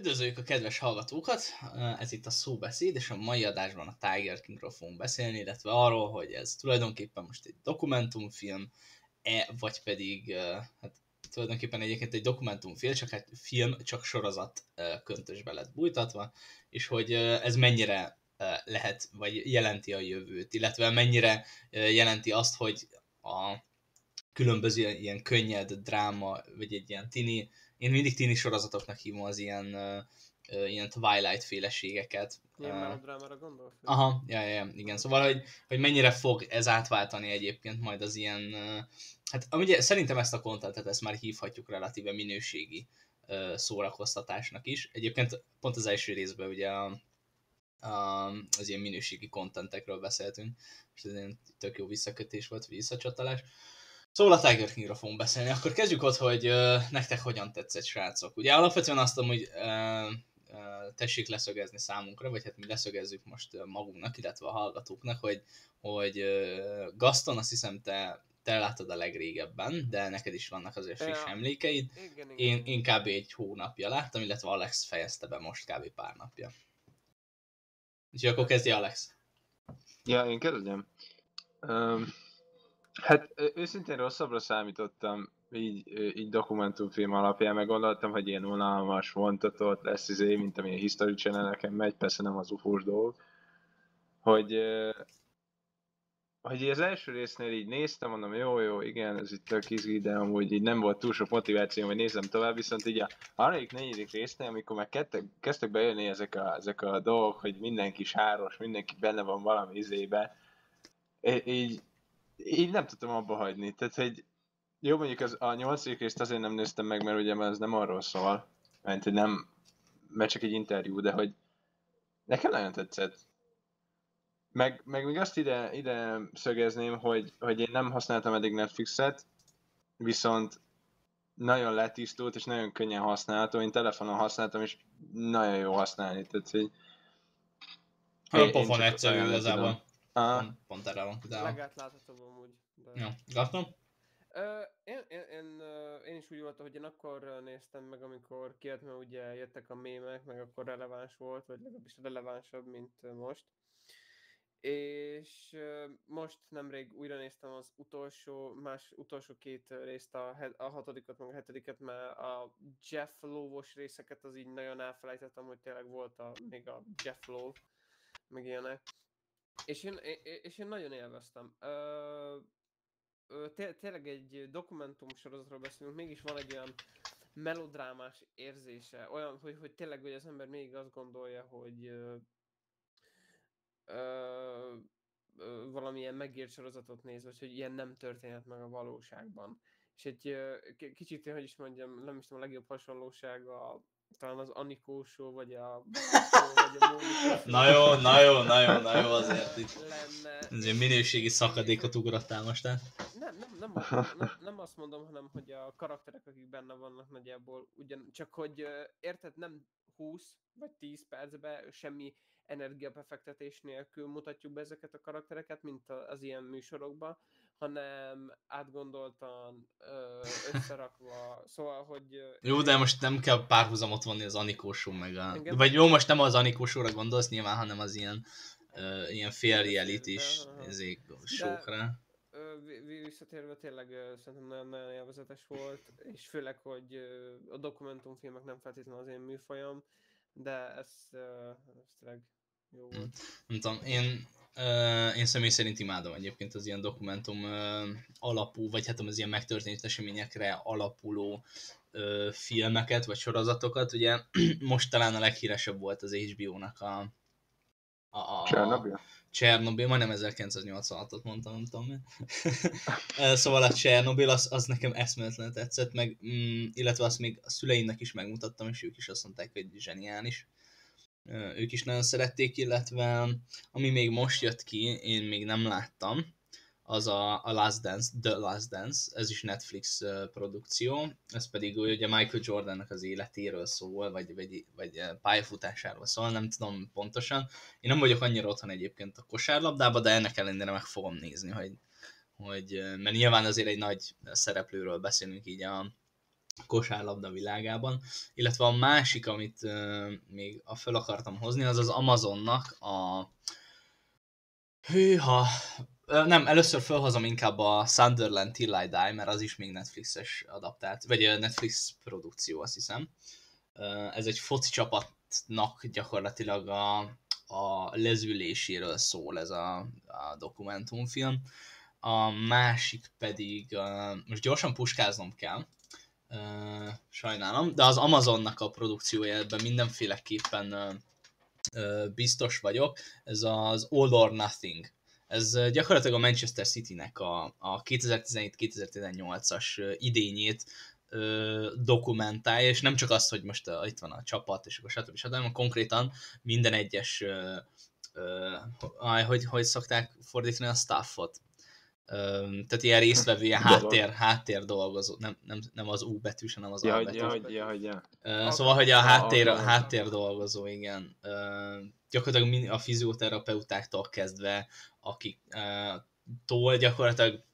Üdvözöljük a kedves hallgatókat! Ez itt a szóbeszéd, és a mai adásban a Tiger Kingről fogunk beszélni, illetve arról, hogy ez tulajdonképpen most egy dokumentumfilm, e, vagy pedig, hát tulajdonképpen egyébként egy dokumentumfilm, csak hát film, csak sorozat köntösbe lett bújtatva, és hogy ez mennyire lehet, vagy jelenti a jövőt, illetve mennyire jelenti azt, hogy a különböző ilyen könnyed dráma, vagy egy ilyen tini én mindig tini sorozatoknak hívom az ilyen, uh, ilyen Twilight féleségeket. Ilyen uh, melodrámára gondolsz? Aha, ja, ja, igen. Szóval, hogy, hogy mennyire fog ez átváltani egyébként majd az ilyen, uh, hát ugye szerintem ezt a kontentet, ezt már hívhatjuk relatíve minőségi uh, szórakoztatásnak is. Egyébként pont az első részben ugye a, a, az ilyen minőségi kontentekről beszéltünk, és ez egy tök jó visszakötés volt, visszacsatolás. Szóval a Tiger Kingről fogunk beszélni. Akkor kezdjük ott, hogy uh, nektek hogyan tetszett, srácok. Ugye alapvetően azt mondom, hogy uh, uh, tessék leszögezni számunkra, vagy hát mi leszögezzük most magunknak, illetve a hallgatóknak, hogy, hogy uh, Gaston azt hiszem te te láttad a legrégebben, de neked is vannak azért friss ja. emlékeid. Igen, igen. Én, én kb. egy hónapja láttam, illetve Alex fejezte be most kb. pár napja. Úgyhogy akkor kezdje Alex. Ja, én kezdjem. Um, Hát őszintén rosszabbra számítottam így, így dokumentumfilm alapján, meg gondoltam, hogy ilyen unalmas, vontatott lesz izé, mint amilyen History channel megy, persze nem az ufós dolog, hogy, hogy az első résznél így néztem, mondom, jó, jó, igen, ez itt tök izgi, de amúgy így nem volt túl sok motiváció, hogy nézem tovább, viszont így a harmadik, negyedik résznél, amikor már kettek, kezdtek bejönni ezek a, ezek a dolgok, hogy mindenki sáros, mindenki benne van valami izébe, így így nem tudtam abba hagyni. Tehát, hogy jó, mondjuk az, a nyolcadik részt azért nem néztem meg, mert ugye ez nem arról szól, mert nem, mert csak egy interjú, de hogy nekem nagyon tetszett. Meg, meg még azt ide, ide szögezném, hogy, hogy én nem használtam eddig Netflixet, viszont nagyon letisztult és nagyon könnyen használható. Én telefonon használtam, és nagyon jó használni. Tehát, hogy... Olyan pofon egyszerű igazából. Pont, pont erre van kutatva. Legátláthatóbb amúgy. De... Ja, Gaston? Uh, én, én, én, uh, én, is úgy voltam, hogy én akkor néztem meg, amikor kijött, mert ugye jöttek a mémek, meg akkor releváns volt, vagy legalábbis relevánsabb, mint most. És uh, most nemrég újra néztem az utolsó, más utolsó két részt, a, a hatodikat, meg a hetediket, mert a Jeff Lowe-os részeket az így nagyon elfelejtettem, hogy tényleg volt a, még a Jeff Lowe, meg ilyenek. És én, és én nagyon élveztem. Ö, té- tényleg egy dokumentum sorozatról beszélünk, mégis van egy olyan melodrámás érzése, olyan, hogy, hogy tényleg hogy az ember még azt gondolja, hogy ö, ö, valamilyen megírt sorozatot néz, vagy hogy ilyen nem történhet meg a valóságban. És egy ö, kicsit, hogy is mondjam, nem is tudom, a legjobb hasonlóság a talán az Anikó show, vagy a... vagy a na jó, na jó, na jó, na jó, azért itt. Lenne. Ez egy minőségi szakadékot ugrottál most, nem, nem, nem, nem, nem azt mondom, hanem hogy a karakterek, akik benne vannak nagyjából ugyan, csak hogy érted, nem 20 vagy 10 percben semmi energiabefektetés nélkül mutatjuk be ezeket a karaktereket, mint az ilyen műsorokban, hanem átgondoltan, összerakva, szóval, hogy... Jó, de most nem kell párhuzamot vonni az Anikósó meg a... Engem... Vagy jó, most nem az Anikósóra gondolsz nyilván, hanem az ilyen, uh, ilyen fél reality is sókra. Visszatérve tényleg szerintem nagyon, nagyon élvezetes volt, és főleg, hogy a dokumentumfilmek nem feltétlenül az én műfajom, de ez, ez tényleg jó volt. Nem tudom, én én személy szerint imádom egyébként az ilyen dokumentum alapú, vagy hát az ilyen megtörtént eseményekre alapuló filmeket, vagy sorozatokat. Ugye most talán a leghíresebb volt az HBO-nak a, a, a Csernobyl? Csernobyl, majdnem 1986-ot mondtam, nem tudom Szóval a Csernobyl, az, az nekem eszméletlen tetszett, meg, mm, illetve azt még a szüleimnek is megmutattam, és ők is azt mondták, hogy zseniális ők is nagyon szerették, illetve ami még most jött ki, én még nem láttam, az a, a Last Dance, The Last Dance, ez is Netflix produkció, ez pedig ugye Michael Jordannak az életéről szól, vagy, vagy, vagy pályafutásáról szól, nem tudom pontosan. Én nem vagyok annyira otthon egyébként a kosárlabdába, de ennek ellenére meg fogom nézni, hogy, hogy mert nyilván azért egy nagy szereplőről beszélünk így a, kosárlabda világában, illetve a másik, amit még a fel akartam hozni, az az Amazonnak a hűha, nem, először felhozom inkább a Sunderland Till I Die, mert az is még Netflixes adaptált, vagy Netflix produkció, azt hiszem. Ez egy foci csapatnak gyakorlatilag a, a lezüléséről szól ez a, a dokumentumfilm. A másik pedig, most gyorsan puskáznom kell, sajnálom, de az Amazonnak a produkciója ebben mindenféleképpen biztos vagyok, ez az All or Nothing. Ez gyakorlatilag a Manchester City-nek a, a 2017-2018-as idényét dokumentálja, és nem csak az, hogy most uh, itt van a csapat, és akkor stb. stb. hanem konkrétan minden egyes, uh, uh, hogy, hogy szokták fordítani a staffot, tehát ilyen résztvevő, ilyen háttér, háttér dolgozó, nem, nem, nem az U betűs, hanem az ja, A betűs. Ja, ja, ja, ja. Szóval, hogy a háttér, a háttér dolgozó, igen. Gyakorlatilag a fizioterapeutáktól kezdve, akik tól gyakorlatilag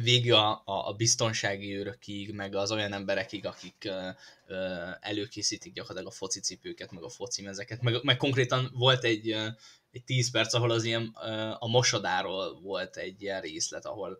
végig a, a, biztonsági őrökig, meg az olyan emberekig, akik ö, ö, előkészítik gyakorlatilag a focicipőket, meg a focimezeket, meg, meg konkrétan volt egy, egy 10 perc, ahol az ilyen a mosodáról volt egy ilyen részlet, ahol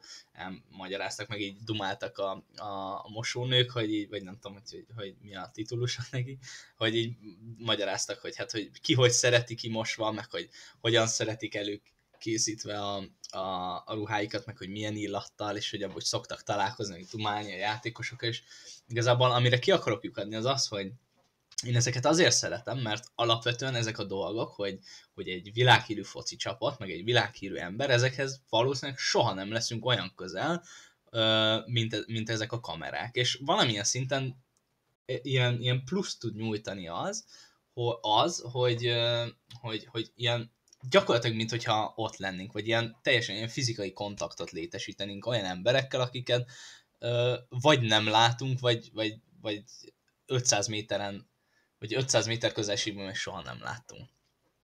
magyaráztak, meg így dumáltak a, a, a mosónők, hogy így, vagy nem tudom, hogy, hogy, mi a titulusa neki, hogy így magyaráztak, hogy hát, hogy ki hogy szereti kimosva, meg hogy hogyan szeretik elők készítve a, a, a ruháikat, meg hogy milyen illattal, és hogy abban szoktak találkozni, hogy dumálni a játékosok, és igazából amire ki akarok lyukadni az az, hogy én ezeket azért szeretem, mert alapvetően ezek a dolgok, hogy, hogy egy világhírű foci csapat, meg egy világhírű ember, ezekhez valószínűleg soha nem leszünk olyan közel, mint, mint ezek a kamerák. És valamilyen szinten ilyen, ilyen plusz tud nyújtani az, az, hogy, hogy, hogy ilyen gyakorlatilag, mint hogyha ott lennénk, vagy ilyen teljesen ilyen fizikai kontaktot létesítenénk olyan emberekkel, akiket vagy nem látunk, vagy, vagy, vagy 500 méteren hogy 500 méter közelségben még soha nem láttunk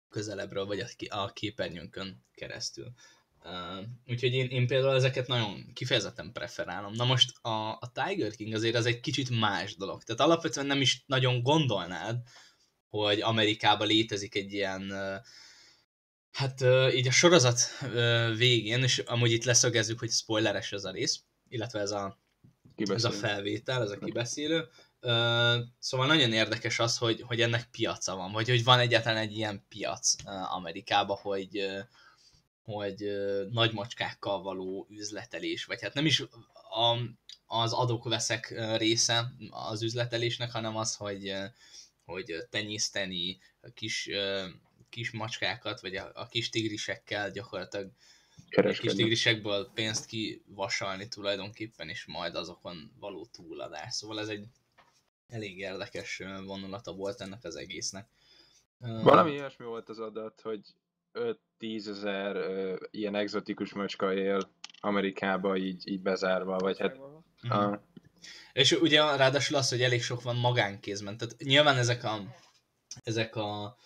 közelebbről, vagy a képernyőnkön keresztül. Uh, úgyhogy én, én például ezeket nagyon kifejezetten preferálom. Na most a, a Tiger King azért az egy kicsit más dolog. Tehát alapvetően nem is nagyon gondolnád, hogy Amerikában létezik egy ilyen, uh, hát így a sorozat végén, és amúgy itt leszögezzük, hogy spoileres ez a rész, illetve ez a, ez a felvétel, ez a kibeszélő, szóval nagyon érdekes az, hogy, hogy ennek piaca van, vagy hogy van egyáltalán egy ilyen piac Amerikában, hogy, hogy nagy macskákkal való üzletelés, vagy hát nem is a, az adók-veszek része az üzletelésnek, hanem az, hogy, hogy tenyészteni kis, kis macskákat, vagy a, a kis tigrisekkel gyakorlatilag kis tigrisekből pénzt kivasalni tulajdonképpen, és majd azokon való túladás. Szóval ez egy elég érdekes vonulata volt ennek az egésznek. Valami ilyesmi volt az adat, hogy 5-10 ezer uh, ilyen egzotikus macska él Amerikába így, így bezárva, vagy hát... Uh-huh. És ugye ráadásul az, hogy elég sok van magánkézben, tehát nyilván ezek a, ezek a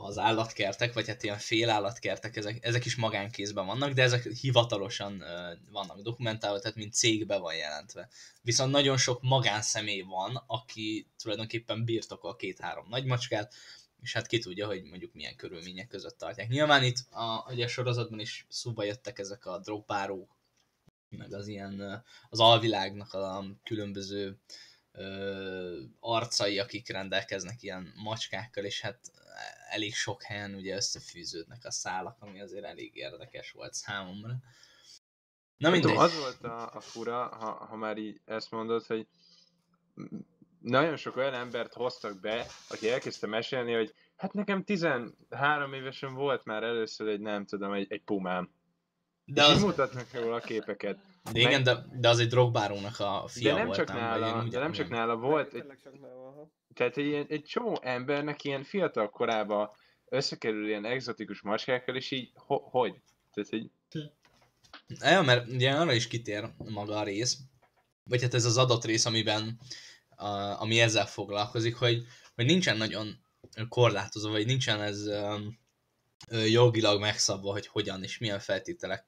az állatkertek, vagy hát ilyen félállatkertek, ezek, ezek is magánkézben vannak, de ezek hivatalosan uh, vannak dokumentálva, tehát mint cégbe van jelentve. Viszont nagyon sok magánszemély van, aki tulajdonképpen birtokol két-három nagymacskát, és hát ki tudja, hogy mondjuk milyen körülmények között tartják. Nyilván itt a, ugye a sorozatban is szóba jöttek ezek a drogbárók, meg az ilyen, az alvilágnak a különböző ö, arcai, akik rendelkeznek ilyen macskákkal, és hát elég sok helyen ugye összefűződnek a szálak, ami azért elég érdekes volt számomra. Na mindegy. Az volt a, a fura, ha, ha már így ezt mondod, hogy nagyon sok olyan embert hoztak be, aki elkezdte mesélni, hogy hát nekem 13 évesen volt már először egy, nem tudom, egy, egy pumám. De és az... mutatnak róla a képeket. De igen, de, de az egy drogbárónak a fia de nem volt. Csak nála, de nem csak nála volt. Egy, tehát egy, egy csomó embernek ilyen fiatal korában összekerül ilyen egzotikus macskákkal, és így ho, hogy? Tehát, hogy... Ja, mert ugye arra is kitér maga a rész, vagy hát ez az adott rész, amiben, a, ami ezzel foglalkozik, hogy, hogy nincsen nagyon korlátozó, vagy nincsen ez um, jogilag megszabva, hogy hogyan és milyen feltételek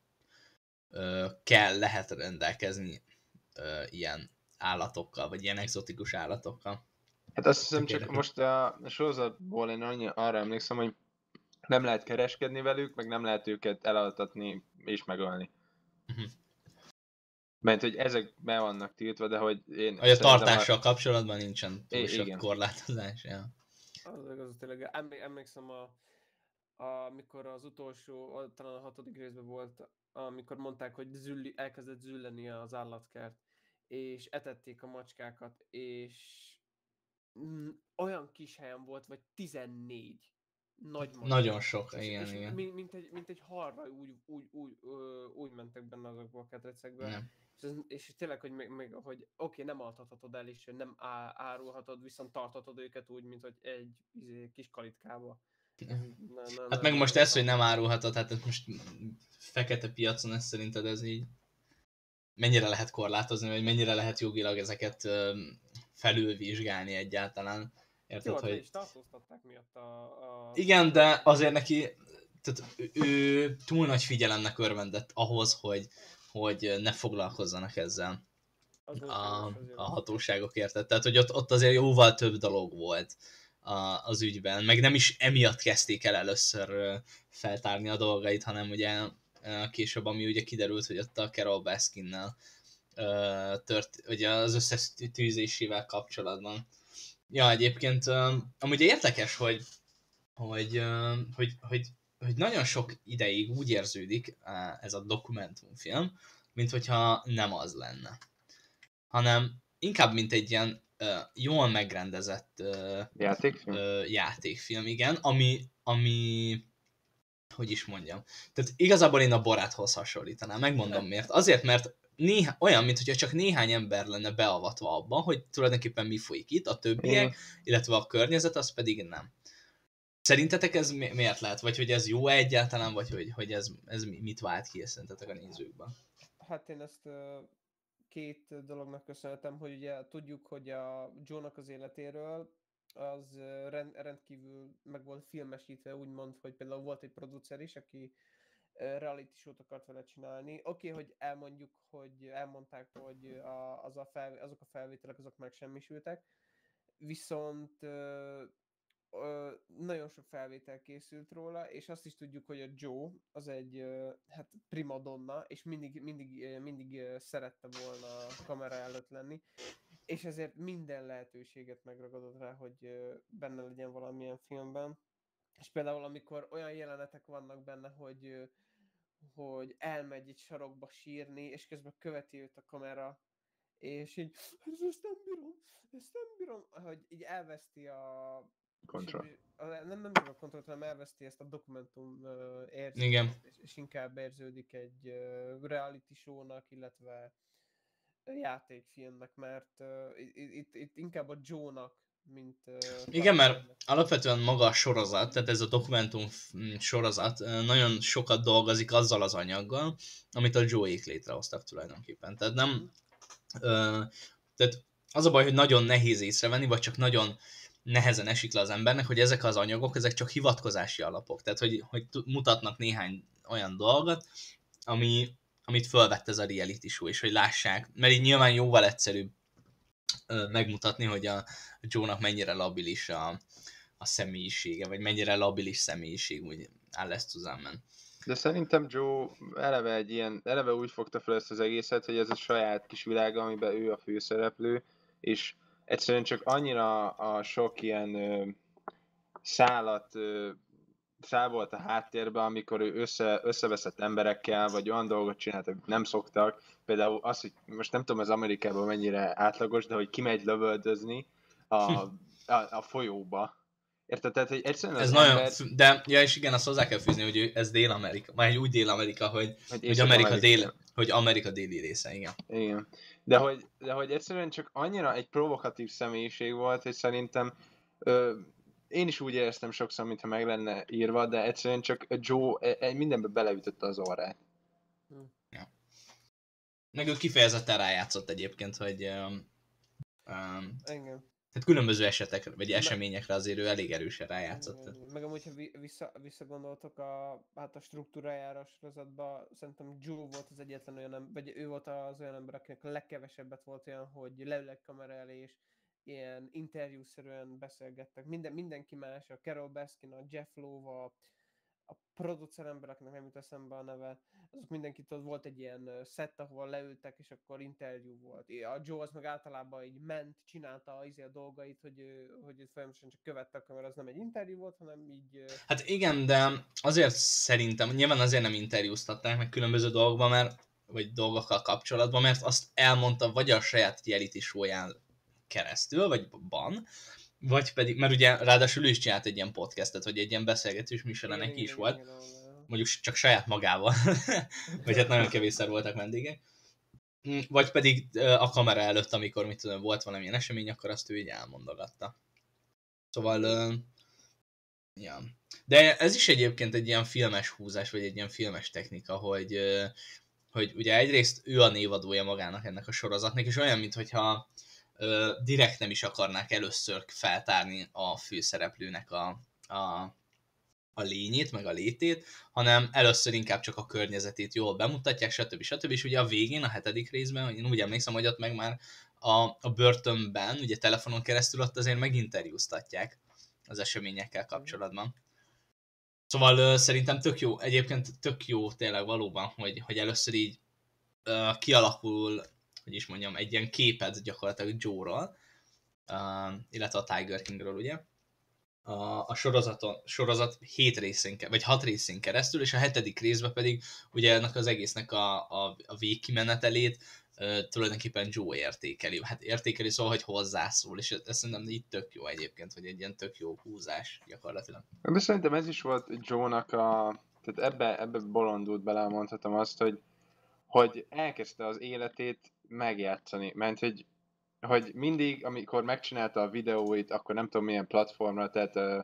uh, kell, lehet rendelkezni uh, ilyen állatokkal, vagy ilyen exotikus állatokkal. Hát azt hiszem csak most a sorozatból én annyi, arra emlékszem, hogy nem lehet kereskedni velük, meg nem lehet őket elaltatni és megölni. Mhm. Mert hogy ezek be vannak tiltva, de hogy én... Vagy a tartással kapcsolatban nincsen túl I- sok igen. korlátozás. Ja. Az igaz, tényleg. Emlé- emlékszem, a, a, amikor az utolsó, a- talán a hatodik részben volt, amikor mondták, hogy zülli, elkezdett zülleni az állatkert, és etették a macskákat, és olyan kis helyen volt, vagy 14 nagy macska. Nagyon sok, És, igen, és igen. Mint, mint, egy, mint egy harra úgy, úgy, úgy, ö, úgy mentek benne azokba a ketrecekbe. Nem. És, ez, és tényleg, hogy, még, még, hogy oké, nem altathatod el, és nem á, árulhatod, viszont tartatod őket úgy, mint hogy egy izé, kis kalitkába. Így na- na- Hát meg most ez, hogy nem árulhatod, hát ez most fekete piacon, ez szerinted ez így mennyire lehet korlátozni, vagy mennyire lehet jogilag ezeket felülvizsgálni egyáltalán. Jó, Érted, le hogy... tartóztatták miatt a... a... Igen, de azért neki, tehát ő, túl nagy figyelemnek örvendett ahhoz, hogy, hogy ne foglalkozzanak ezzel a, a hatóságok, érted? Tehát, hogy ott, ott azért jóval több dolog volt a, az ügyben, meg nem is emiatt kezdték el először feltárni a dolgait, hanem ugye később, ami ugye kiderült, hogy ott a Carol Baskinnel tört, ugye az összes tűzésével kapcsolatban. Ja, egyébként amúgy érdekes, hogy, hogy, hogy, hogy, hogy nagyon sok ideig úgy érződik ez a dokumentumfilm, mint hogyha nem az lenne hanem inkább mint egy ilyen jól megrendezett Játékfilm? játékfilm, igen, ami, ami, hogy is mondjam. Tehát igazából én a Boráthoz hasonlítanám, megmondom miért. Azért, mert néha, olyan, mintha csak néhány ember lenne beavatva abba, hogy tulajdonképpen mi folyik itt, a többiek, Igen. illetve a környezet, az pedig nem. Szerintetek ez mi- miért lehet? Vagy hogy ez jó egyáltalán, vagy hogy, hogy ez, ez mi- mit vált ki szerintetek a nézőkben? Hát én ezt két dolognak köszönhetem, hogy ugye tudjuk, hogy a Joe-nak az életéről az rend, rendkívül meg volt filmesítve, úgymond, hogy például volt egy producer is, aki reality show-t akart vele csinálni. Oké, okay, hogy elmondjuk, hogy elmondták, hogy a, az a fel, azok a felvételek azok megsemmisültek, viszont ö, ö, nagyon sok felvétel készült róla, és azt is tudjuk, hogy a Joe az egy ö, hát primadonna, és mindig, mindig, mindig szerette volna a kamera előtt lenni, és ezért minden lehetőséget megragadott rá, hogy benne legyen valamilyen filmben. És például amikor olyan jelenetek vannak benne, hogy hogy elmegy egy sarokba sírni, és közben követi őt a kamera, és így, "Hát ezt nem bírom, ezt nem bírom, hogy így elveszti a Kontroll. és- a- Nem, nem csak a kontrollt, hanem elveszti ezt a dokumentum érzést, Igen. és, és inkább érződik egy reality show-nak, illetve játékfilmnek, mert ö, i- i- itt, itt inkább a Joe-nak, mint... ö, Igen, mert alapvetően maga a sorozat, tehát ez a dokumentum mm, sorozat nagyon sokat dolgozik azzal az anyaggal, amit a Joe-ék létrehoztak tulajdonképpen. Tehát nem... Ö, tehát az a baj, hogy nagyon nehéz észrevenni, vagy csak nagyon nehezen esik le az embernek, hogy ezek az anyagok, ezek csak hivatkozási alapok. Tehát, hogy, hogy mutatnak néhány olyan dolgot, ami, amit fölvett ez a reality show, és hogy lássák. Mert így nyilván jóval egyszerűbb megmutatni, hogy a Joe-nak mennyire labilis a, a személyisége, vagy mennyire labilis személyiség, úgy áll ezt zusammen. De szerintem Joe eleve egy ilyen, eleve úgy fogta fel ezt az egészet, hogy ez a saját kis világa, amiben ő a főszereplő, és egyszerűen csak annyira a sok ilyen ö, szálat ö, szál volt a háttérben, amikor ő össze, összeveszett emberekkel, vagy olyan dolgot csinált, amit nem szoktak. Például az, hogy most nem tudom az Amerikában mennyire átlagos, de hogy kimegy lövöldözni a, a, a folyóba. Érted? Tehát, hogy egyszerűen az Ez nagyon, ember, fü- de ja, és igen, azt hozzá kell fűzni, hogy ez Dél-Amerika, már úgy Dél-Amerika, hogy, hogy hogy Észak-Amerika- Amerika dél, hogy Amerika déli része, igen. Igen. De hogy, de hogy egyszerűen csak annyira egy provokatív személyiség volt, hogy szerintem ö, én is úgy éreztem sokszor, mintha meg lenne írva, de egyszerűen csak Joe e- e- mindenbe beleütötte az orrát. Meg ő kifejezetten rájátszott egyébként, hogy um, um, Engem. Tehát különböző esetekre, vagy eseményekre azért ő elég erősen rájátszott. Meg amúgy, ha vissza, visszagondoltok a, hát a struktúrájára a sorozatban, szerintem Joe volt az egyetlen olyan, vagy ő volt az olyan ember, akinek a legkevesebbet volt olyan, hogy leülek kamera elé, és ilyen interjúszerűen beszélgettek. Minden, mindenki más, a Carol Baskin, a Jeff Lowe, a, a producer ember, akinek nem jut eszembe a neve, azok mindenki ott volt egy ilyen szett, ahol leültek, és akkor interjú volt. A Joe az meg általában így ment, csinálta izé a dolgait, hogy, hogy folyamatosan csak követte mert az nem egy interjú volt, hanem így... Hát igen, de azért szerintem, nyilván azért nem interjúztatták meg különböző dolgokban, mert vagy dolgokkal kapcsolatban, mert azt elmondta vagy a saját reality show keresztül, vagy ban, vagy pedig, mert ugye ráadásul ő is csinált egy ilyen podcastet, vagy egy ilyen beszélgetős műsora neki is volt, mondjuk csak saját magával, vagy hát nagyon kevésszer voltak vendégek. Hm, vagy pedig a kamera előtt, amikor mit tudom, volt valamilyen esemény, akkor azt ő így elmondogatta. Szóval, ja. De ez is egyébként egy ilyen filmes húzás, vagy egy ilyen filmes technika, hogy, hogy ugye egyrészt ő a névadója magának ennek a sorozatnak, és olyan, mintha direkt nem is akarnák először feltárni a főszereplőnek a, a, a lényét, meg a létét, hanem először inkább csak a környezetét jól bemutatják, stb. stb. És ugye a végén, a hetedik részben, én úgy emlékszem, hogy ott meg már a, a börtönben, ugye telefonon keresztül ott azért meginterjúztatják az eseményekkel kapcsolatban. Szóval uh, szerintem tök jó, egyébként tök jó tényleg valóban, hogy, hogy először így uh, kialakul hogy is mondjam, egy ilyen képet gyakorlatilag Joe-ról, uh, illetve a Tiger Kingről, ugye, a, a sorozaton, sorozat hét részén, vagy hat részén keresztül, és a hetedik részben pedig ugye ennek az egésznek a, a, a végkimenetelét tulajdonképpen Joe értékeli. Hát értékeli szóval, hogy hozzászól, és ez szerintem így tök jó egyébként, hogy egy ilyen tök jó húzás gyakorlatilag. De szerintem ez is volt Joe-nak a... Tehát ebbe, ebbe bolondult bele, mondhatom azt, hogy, hogy elkezdte az életét megjátszani, mert hogy, hogy mindig, amikor megcsinálta a videóit, akkor nem tudom milyen platformra, tehát ö,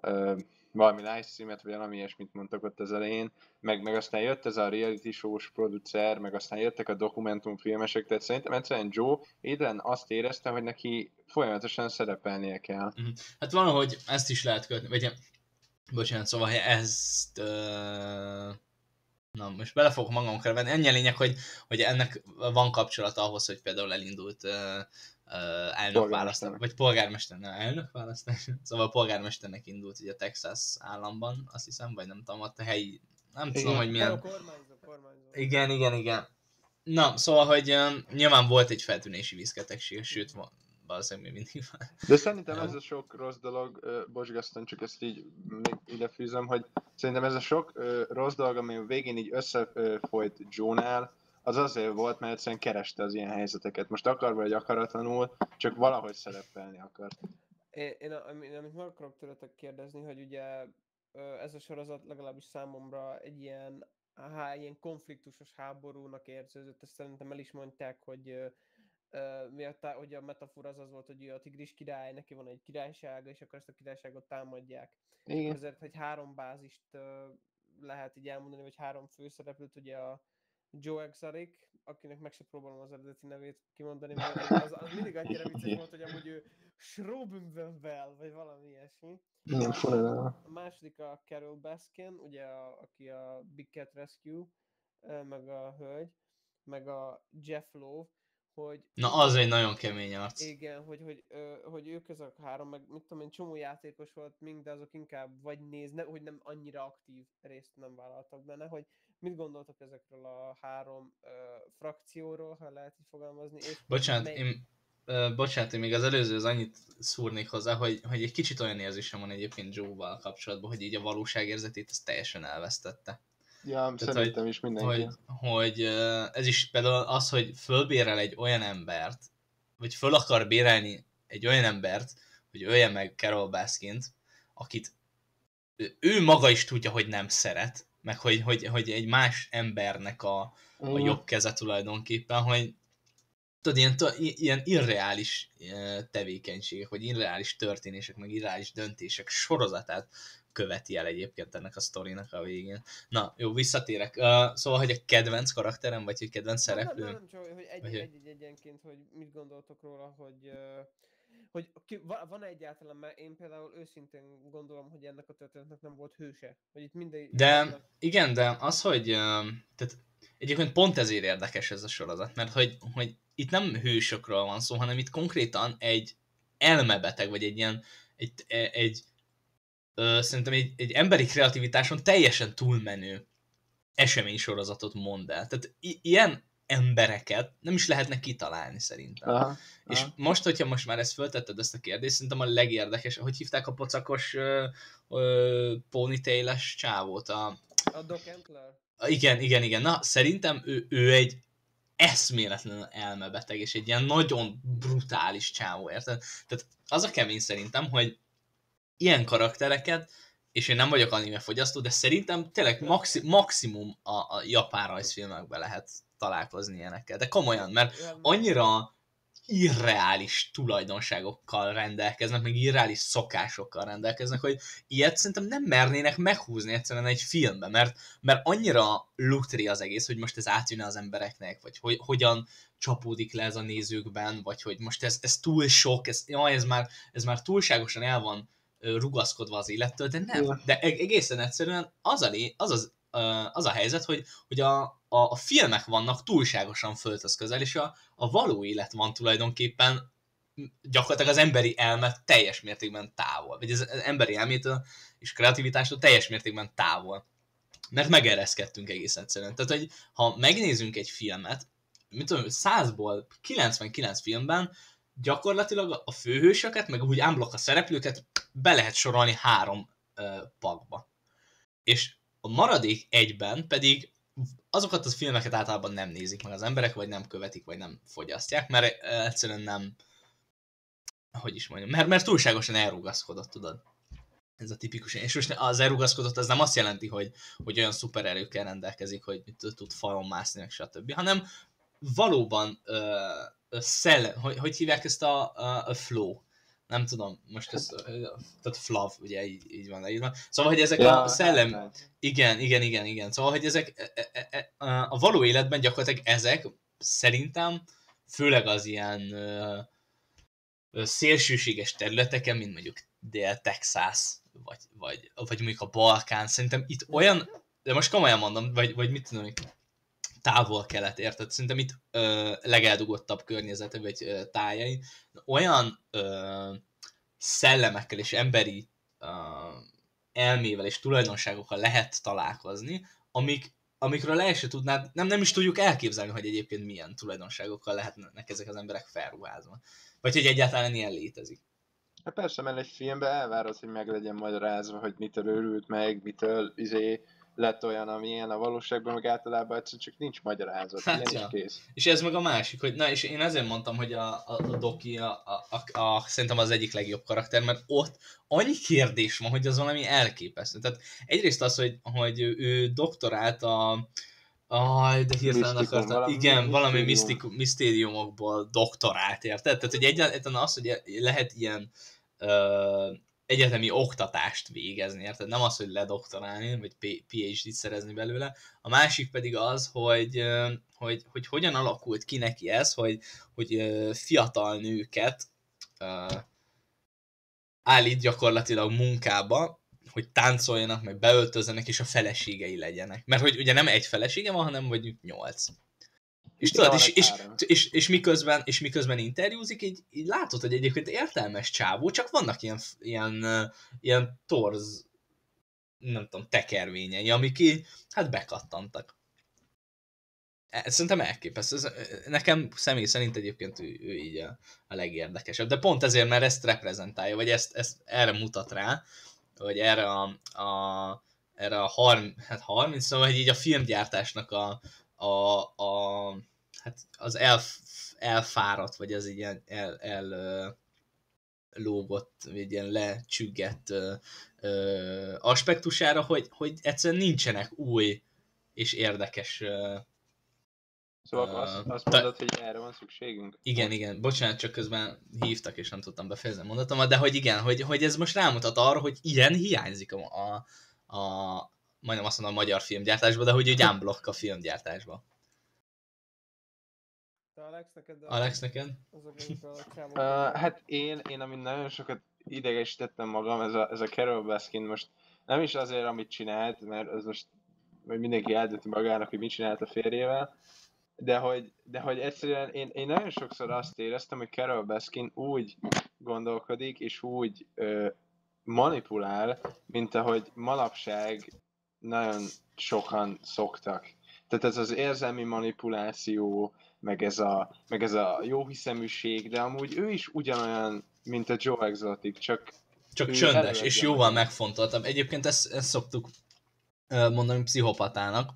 ö, valami livestreamet, vagy valami ilyesmit mondtak ott az elején, meg, meg aztán jött ez a reality show-s producer, meg aztán jöttek a dokumentumfilmesek, tehát szerintem egyszerűen Joe éden azt érezte, hogy neki folyamatosan szerepelnie kell. Mhm. Hát van, hogy ezt is lehet kötni, vagy bocsánat, szóval ezt uh, Na, most bele fogok magamkra venni. Ennyi a lényeg, hogy, hogy ennek van kapcsolata ahhoz, hogy például elindult uh, uh, elnökválasztás, vagy polgármester, nem elnökválasztás, szóval a polgármesternek indult ugye Texas államban, azt hiszem, vagy nem tudom, ott a helyi, nem igen. tudom, hogy milyen... A kormányzó, kormányzó. Igen, igen, igen. Na, szóval, hogy um, nyilván volt egy feltűnési vízketegség, sőt, valószínűleg még mindig van. De szerintem ez a sok rossz dolog, bocs Gaston, csak ezt így még ide fűzöm, hogy szerintem ez a sok rossz dolog, ami a végén így összefolyt Joe-nál, az azért volt, mert egyszerűen kereste az ilyen helyzeteket. Most akar vagy akaratlanul, csak valahogy szerepelni akart. Én, én amit meg akarok tőletek kérdezni, hogy ugye ez a sorozat legalábbis számomra egy ilyen, há, ilyen konfliktusos háborúnak érződött, ezt szerintem el is mondták, hogy Uh, miatt hogy a metafora az az volt, hogy a tigris király, neki van egy királysága, és akkor ezt a királyságot támadják. Igen. Ezért, hogy három bázist lehet így elmondani, vagy három főszereplőt, ugye a Joe Exotic, akinek meg se próbálom az eredeti nevét kimondani, mert az, az mindig annyira vicces volt, hogy amúgy ő Schrobenbel, vagy valami ilyesmi. Igen, a, második a Carol Baskin, ugye a, aki a Big Cat Rescue, meg a hölgy, meg a Jeff Lowe, hogy... Na, az egy nagyon kemény arc. Igen, hogy, hogy, ö, hogy ők azok három, meg mit tudom én, csomó játékos volt mind, de azok inkább vagy nézne, hogy nem annyira aktív részt nem vállaltak benne, hogy mit gondoltok ezekről a három ö, frakcióról, ha lehet így fogalmazni? És bocsánat, mely... én, ö, bocsánat, én még az előző az annyit szúrnék hozzá, hogy, hogy egy kicsit olyan érzésem van egyébként Joe-val kapcsolatban, hogy így a valóságérzetét ezt teljesen elvesztette. Ja, Tehát, szerintem hogy, is mindenki. Hogy, hogy ez is például az, hogy fölbérel egy olyan embert, vagy föl akar bérelni egy olyan embert, hogy ölje meg Carol Baskint, akit ő maga is tudja, hogy nem szeret, meg hogy, hogy, hogy egy más embernek a, a jobb keze tulajdonképpen, hogy tudod, ilyen, ilyen irreális tevékenységek, vagy irreális történések, meg irreális döntések sorozatát követi el egyébként ennek a sztorinak a végén. Na, jó, visszatérek. Uh, szóval, hogy a kedvenc karakterem, vagy hogy kedvenc szereplő? Nem, nem, nem, csak hogy egy, egy, egy, egyenként, hogy mit gondoltok róla, hogy, uh, hogy ki, van egyáltalán, mert én például őszintén gondolom, hogy ennek a történetnek nem volt hőse. Hogy itt minden... De igen, de az, hogy tehát egyébként pont ezért érdekes ez a sorozat, mert hogy, hogy itt nem hősökről van szó, hanem itt konkrétan egy elmebeteg, vagy egy ilyen, egy, e- egy ö, szerintem egy, egy emberi kreativitáson teljesen túlmenő eseménysorozatot mond el. Tehát i- ilyen embereket nem is lehetne kitalálni szerintem. Aha, És aha. most, hogyha most már ezt föltetted ezt a kérdést, szerintem a legérdekes, hogy hívták a pocakos ö, ö, ponytail-es csávót? A, A Doc a, igen, igen, igen. Na, szerintem ő, ő egy eszméletlen elmebeteg, és egy ilyen nagyon brutális csávó, érted? Tehát az a kemény szerintem, hogy ilyen karaktereket, és én nem vagyok anime fogyasztó, de szerintem tényleg maxi, maximum a, a japán rajzfilmekben lehet találkozni ilyenekkel. De komolyan, mert annyira irreális tulajdonságokkal rendelkeznek, meg irreális szokásokkal rendelkeznek, hogy ilyet szerintem nem mernének meghúzni egyszerűen egy filmbe, mert, mert annyira luktri az egész, hogy most ez átjön az embereknek, vagy hogy, hogyan csapódik le ez a nézőkben, vagy hogy most ez, ez túl sok, ez, jaj, ez, már, ez már túlságosan el van rugaszkodva az élettől, de nem. Ja. De eg- egészen egyszerűen az a, lé, az, az, az a helyzet, hogy, hogy a, a, a filmek vannak túlságosan földhöz közel, és a, a való élet van tulajdonképpen gyakorlatilag az emberi elmet teljes mértékben távol, vagy az emberi elmétől és kreativitástól teljes mértékben távol. Mert megereszkedtünk egész egyszerűen. Tehát, hogy ha megnézünk egy filmet, mit tudom, 100-ból 99 filmben gyakorlatilag a főhősöket, meg úgy unblock a szereplőket be lehet sorolni három ö, pakba. És a maradék egyben pedig azokat az filmeket általában nem nézik meg az emberek, vagy nem követik, vagy nem fogyasztják, mert egyszerűen nem, hogy is mondjam, mert, mert túlságosan elrugaszkodott, tudod? Ez a tipikus. És most az elrugaszkodott, az nem azt jelenti, hogy, hogy olyan szupererőkkel rendelkezik, hogy tud, tud falon mászni, meg stb., hanem valóban ö, ö, szellem, hogy, hogy hívják ezt a, a, a flow? Nem tudom, most ez, tehát flav, ugye így, így van leírva. Szóval, hogy ezek Ja, a szellem, hát, igen, igen, igen, igen. Szóval, hogy ezek e- e- e- a való életben gyakorlatilag ezek szerintem főleg az ilyen ö, ö, szélsőséges területeken, mint mondjuk Dél-Texas, vagy, vagy, vagy mondjuk a Balkán, szerintem itt olyan, de most komolyan mondom, vagy, vagy mit tudom, távol-kelet, érted? Szerintem itt ö, legeldugottabb környezete, vagy ö, tájai, olyan ö, szellemekkel és emberi ö, elmével és tulajdonságokkal lehet találkozni, amik, amikről le se tudnád, nem, nem is tudjuk elképzelni, hogy egyébként milyen tulajdonságokkal lehetnek ezek az emberek felruházva. Vagy hogy egyáltalán ilyen létezik. Hát persze, mert egy filmben elvárod, hogy meg legyen magyarázva, hogy mitől őrült meg, mitől izé lett olyan, amilyen a valóságban, meg általában egyszerűen csak nincs magyarázat. Hát Ilyen ja. is kész. És ez meg a másik, hogy na, és én ezért mondtam, hogy a, a, a Doki a, a, a, a, szerintem az egyik legjobb karakter, mert ott annyi kérdés van, hogy az valami elképesztő. Tehát egyrészt az, hogy, hogy ő, doktorált a Aj, de hirtelen Misztikum, akartam. valami Igen, valami misztérium. misztik, misztériumokból doktorált, érted? Tehát, hogy egyáltalán az, hogy lehet ilyen ö, egyetemi oktatást végezni, érted? Nem az, hogy ledoktorálni, vagy PhD-t szerezni belőle. A másik pedig az, hogy, hogy, hogy hogyan alakult ki neki ez, hogy, hogy fiatal nőket állít gyakorlatilag munkába, hogy táncoljanak, meg beöltözzenek, és a feleségei legyenek. Mert hogy ugye nem egy felesége van, hanem mondjuk nyolc. És tudod, és, és, és, és, miközben, és miközben interjúzik, így, így látod, hogy egyébként értelmes csávó, csak vannak ilyen, ilyen, ilyen torz, nem tudom, tekervényei, amik így, hát bekattantak. E- Szerintem elképesztő. Ez, nekem személy szerint egyébként ő, ő így a, a legérdekesebb. De pont ezért, mert ezt reprezentálja, vagy ezt, ezt erre mutat rá, vagy erre a, a erre a 30, hát 30, szóval hogy így a filmgyártásnak a, a, a hát az elf, elfáradt, vagy az ilyen el, el lógott, vagy ilyen lecsüggett ö, ö, aspektusára, hogy, hogy egyszerűen nincsenek új és érdekes ö, Szóval Ö, azt, azt mondod, hogy erre van szükségünk? Igen, igen, bocsánat, csak közben hívtak, és nem tudtam befejezni a mondatomat, de hogy igen, hogy, hogy ez most rámutat arra, hogy ilyen hiányzik a, a, a majdnem azt mondom a magyar filmgyártásban, de hogy úgy unblock a filmgyártásban. De a Alex, neked. Alex, neked? Azok, a. Uh, hát én, én amit nagyon sokat idegesítettem magam, ez a, ez a Carol Baskin most nem is azért, amit csinált, mert az most hogy mindenki eldönti magának, hogy mit csinált a férjével, de hogy, de hogy egyszerűen én, én nagyon sokszor azt éreztem, hogy Carol Baskin úgy gondolkodik, és úgy ö, manipulál, mint ahogy manapság nagyon sokan szoktak. Tehát ez az érzelmi manipuláció, meg ez a, meg ez a jó hiszeműség, de amúgy ő is ugyanolyan, mint a Joe Exotic, csak Csak csöndes, és jóval megfontoltam. Egyébként ezt, ezt szoktuk mondani pszichopatának,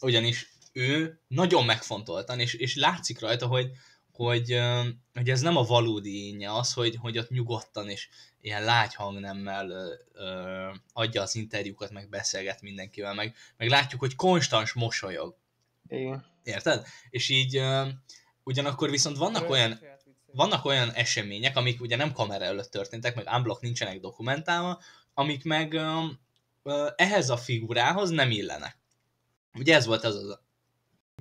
ugyanis ő nagyon megfontoltan, és, és látszik rajta, hogy, hogy, hogy ez nem a valódi énje az, hogy, hogy ott nyugodtan és ilyen lágy hangnemmel ö, ö, adja az interjúkat, meg beszélget mindenkivel, meg, meg látjuk, hogy konstans mosolyog. igen. Érted? És így ö, ugyanakkor viszont vannak olyan, vannak olyan események, amik ugye nem kamera előtt történtek, meg unblock nincsenek dokumentálva, amik meg ö, ö, ehhez a figurához nem illenek. Ugye ez volt az az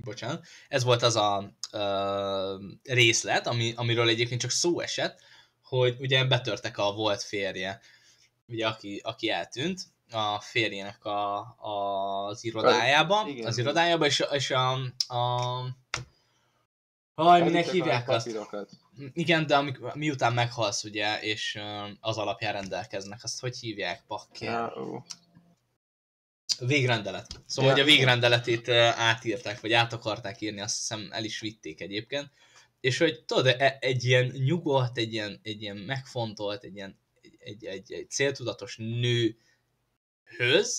bocsánat, ez volt az a ö, részlet, ami, amiről egyébként csak szó esett, hogy ugye betörtek a volt férje, ugye aki, aki eltűnt, a férjének a, a, az irodájába, Igen. az irodájába, és, és a, a Haj, minek hívják azt? papírokat. Igen, de amik, miután meghalsz, ugye, és az alapján rendelkeznek, azt hogy hívják, pakké? Ja, ó. Végrendelet. Szóval, Ja, hogy a végrendeletét átírták, vagy át akarták írni, azt hiszem el is vitték egyébként. És hogy tudod, e- egy ilyen nyugodt, egy ilyen, egy ilyen megfontolt, egy ilyen egy, egy, egy, céltudatos nőhöz,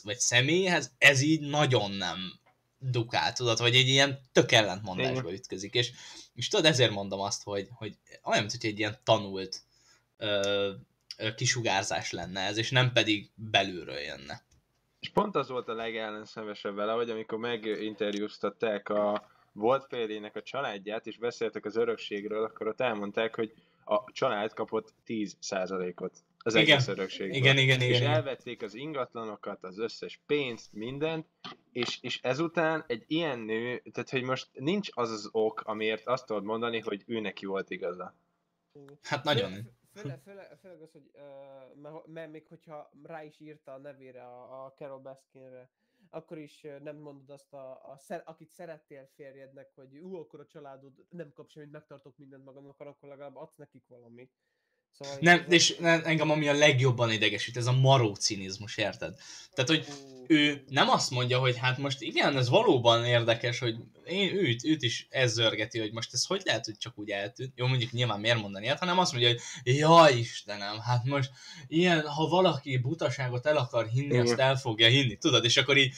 vagy személyhez, ez így nagyon nem dukál, tudod, vagy egy ilyen tök ellentmondásba ütközik. És, és tudod, ezért mondom azt, hogy, hogy olyan, mint hogy egy ilyen tanult ö, ö, kisugárzás lenne ez, és nem pedig belülről jönne. És pont az volt a legellenszenvesebb vele, hogy amikor meginterjúztatták a volt férjének a családját, és beszéltek az örökségről, akkor ott elmondták, hogy a család kapott 10%-ot az Igen. egész örökségből. Igen, igen, és igen. igen. elvették az ingatlanokat, az összes pénzt, mindent, és, és ezután egy ilyen nő, tehát hogy most nincs az az ok, amiért azt tudod mondani, hogy ő neki volt igaza. Hát nagyon. Főleg, főleg, főleg az, hogy uh, mert, mert még hogyha rá is írta a nevére a, a Carol Baskinre, akkor is nem mondod azt, a, a szer, akit szerettél férjednek, hogy ú, akkor a családod nem kap semmit, megtartok mindent magamnak, akkor legalább adsz nekik valamit. Szóval Nem, és nem- engem ami a legjobban idegesít, ez a maró cinizmus, érted? Tehát, hogy ő nem azt mondja, hogy hát most igen, ez valóban érdekes, hogy én őt, őt is ez zörgeti, hogy most ez hogy lehet, hogy csak úgy eltűnt. Jó, mondjuk nyilván miért mondani ilyet, hanem azt mondja, hogy jaj Istenem, hát most ilyen, ha valaki butaságot el akar hinni, Igen. azt el fogja hinni, tudod, és akkor így,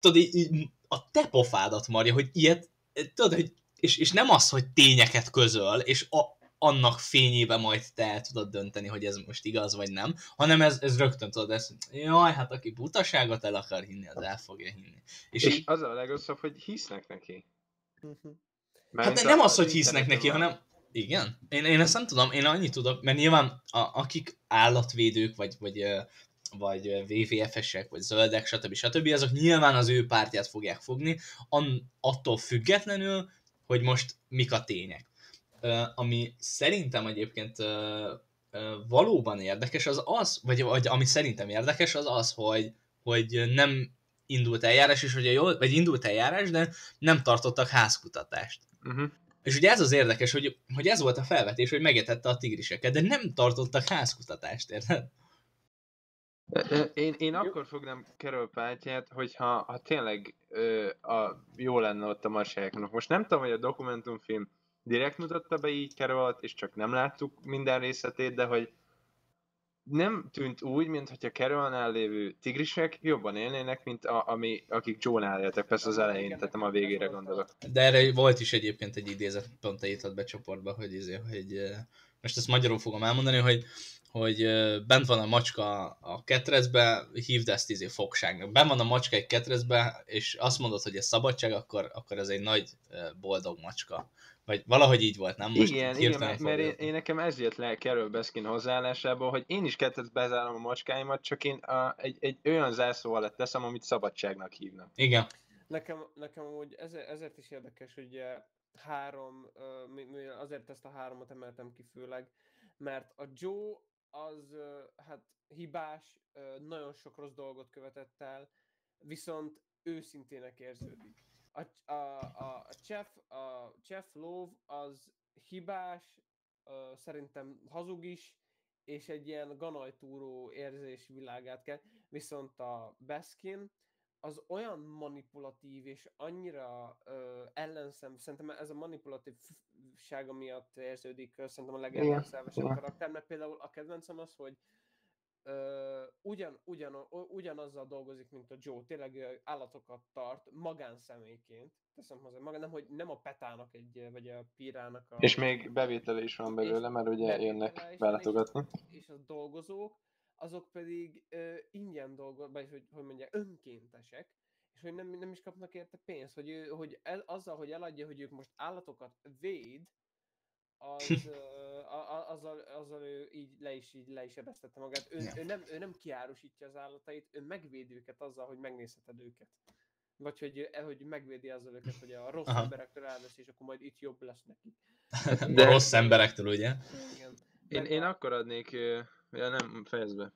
tudod, így, így a te pofádat marja, hogy ilyet, tudod, hogy, és, és nem az, hogy tényeket közöl, és a, annak fényében majd te el tudod dönteni, hogy ez most igaz vagy nem, hanem ez, ez rögtön tudod, ez, jaj, hát aki butaságot el akar hinni, az el fogja hinni. És, És így, az a legrosszabb, hogy hisznek neki. mhm. hát Mármint de nem az, hogy hisznek neki, van. hanem igen, én, én ezt nem tudom, én annyit tudok, mert nyilván a, akik állatvédők, vagy, vagy, vagy WWF-esek, vagy zöldek, stb. stb. azok nyilván az ő pártját fogják fogni, an, attól függetlenül, hogy most mik a tények. Ami szerintem egyébként valóban érdekes, az az, vagy, vagy ami szerintem érdekes, az az, hogy, hogy nem indult eljárás, és hogy a jól, vagy indult eljárás, de nem tartottak házkutatást. Uh-huh. És ugye ez az érdekes, hogy, hogy ez volt a felvetés, hogy megetette a tigriseket, de nem tartottak házkutatást, érted? Én, én akkor fognám Carol pártját, hogyha ha tényleg ö, a, jó lenne ott a marsáknak. Most nem tudom, hogy a dokumentumfilm direkt mutatta be így Carolt, és csak nem láttuk minden részletét, de hogy nem tűnt úgy, mintha Carolnál lévő tigrisek jobban élnének, mint a, ami, akik Joe-nál éltek, persze az elején, tehát nem a végére gondolok. De erre volt is egyébként egy idézet, pont írtad be csoportba, hogy, izé, hogy eh, most ezt magyarul fogom elmondani, hogy hogy bent van a macska a ketrecbe, hívd ezt izé fogságnak. Bent van a macska egy ketrecbe, és azt mondod, hogy ez szabadság, akkor, akkor ez egy nagy boldog macska. Vagy valahogy így volt, nem? Most igen, igen, mert, mert én, én, nekem ez jött le Carol Baskin hozzáállásából, hogy én is kettőt bezárom a macskáimat, csak én a, egy, egy olyan zászló alatt teszem, amit szabadságnak hívnak. Igen. Nekem, nekem úgy ezért, ezért is érdekes, hogy ugye, három, azért ezt a háromot emeltem ki főleg, mert a Joe az hát hibás, nagyon sok rossz dolgot követett el, viszont őszintének érződik. A, a, a, Chef, a Chef Love az hibás, szerintem hazug is, és egy ilyen ganajtúró érzés világát kell, viszont a Baskin az olyan manipulatív és annyira ö, ellenszem, szerintem ez a manipulatívsága miatt érződik szerintem a legellenszemesebb karakter, mert például a kedvencem az, hogy ö, ugyan, ugyan, ugyanazzal dolgozik, mint a Joe, tényleg állatokat tart magánszemélyként, teszem hozzá maga, nem, hogy nem a petának egy, vagy a pirának a... És még bevétele is van belőle, mert ugye jönnek belátogatni. És a dolgozók, azok pedig ö, ingyen dolgoznak, vagy hogy, hogy mondják, önkéntesek, és hogy nem, nem is kapnak érte pénzt, hogy, ő, hogy el, azzal, hogy eladja, hogy ők most állatokat véd, az, ö, a, azzal, azzal ő így le is, így le is ebesztette magát. Ő, yeah. ő, nem, ő nem kiárusítja az állatait, ő megvéd őket azzal, hogy megnézheted őket. Vagy hogy, hogy megvédi azzal őket, hogy a rossz Aha. emberektől elvesz, és akkor majd itt jobb lesz neki. De a rossz emberektől, ugye? Igen. Én, én akkor adnék, ja nem, fejezd be.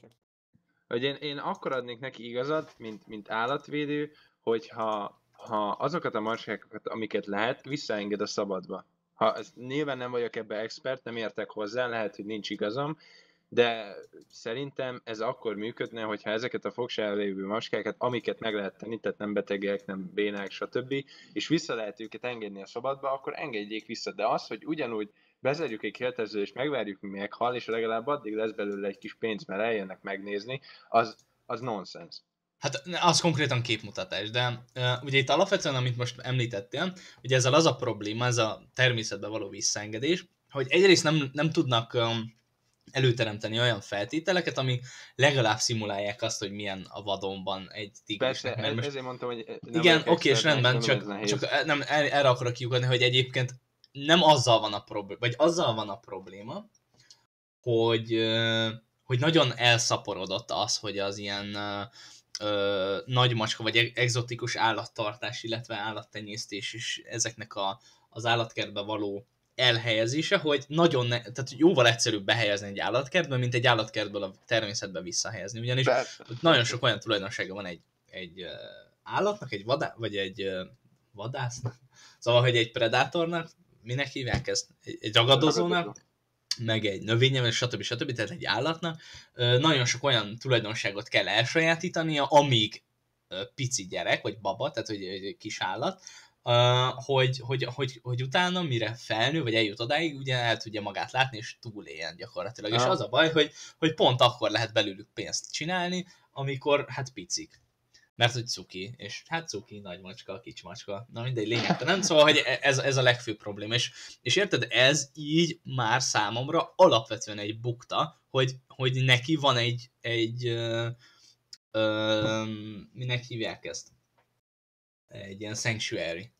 csak. Hogy én, én akkor adnék neki igazat, mint, mint állatvédő, hogyha ha azokat a marskákat, amiket lehet, visszaenged a szabadba. Ha ez, nyilván nem vagyok ebbe expert, nem értek hozzá, lehet, hogy nincs igazam, de szerintem ez akkor működne, hogyha ezeket a fogságra lévő maskákat, amiket meg lehet tenni, tehát nem betegek, nem bénák, stb., és vissza lehet őket engedni a szabadba, akkor engedjék vissza. De az, hogy ugyanúgy bezárjuk egy kérdező, és megvárjuk, mi meghal, és legalább addig lesz belőle egy kis pénz, mert eljönnek megnézni, az, az nonsens. Hát az konkrétan képmutatás, de uh, ugye itt alapvetően, amit most említettél, ugye ezzel az a probléma, ez a természetben való visszaengedés, hogy egyrészt nem, nem tudnak um, előteremteni olyan feltételeket, ami legalább szimulálják azt, hogy milyen a vadonban egy tigris. Persze, mert most... ezért mondtam, hogy nem Igen, oké, és rendben, csak, csak nem, erre akarok kiukadni, hogy egyébként nem azzal van a probléma, vagy azzal van a probléma, hogy, hogy nagyon elszaporodott az, hogy az ilyen ö, nagy macska, vagy egzotikus állattartás, illetve állattenyésztés is ezeknek a, az állatkertbe való elhelyezése, hogy nagyon, ne, tehát jóval egyszerűbb behelyezni egy állatkertbe, mint egy állatkertből a természetbe visszahelyezni. Ugyanis Persze. nagyon sok olyan tulajdonsága van egy, egy állatnak, egy vadá, vagy egy vadásznak, szóval, hogy egy predátornak, minek hívják ezt? Egy, ragadozónak, meg egy növényem, stb. stb. Tehát egy állatnak nagyon sok olyan tulajdonságot kell elsajátítania, amíg pici gyerek, vagy baba, tehát hogy egy kis állat, hogy, hogy, hogy, hogy utána, mire felnő, vagy eljut odáig, ugye el tudja magát látni, és túléljen gyakorlatilag. Ah. És az a baj, hogy, hogy pont akkor lehet belőlük pénzt csinálni, amikor hát picik. Mert hogy cuki, és hát cuki, nagy macska, kics macska, na mindegy, lényeg, nem? Szóval, hogy ez, ez a legfőbb probléma, és, és érted, ez így már számomra alapvetően egy bukta, hogy, hogy neki van egy, egy ö, ö, minek hívják ezt? Egy ilyen sanctuary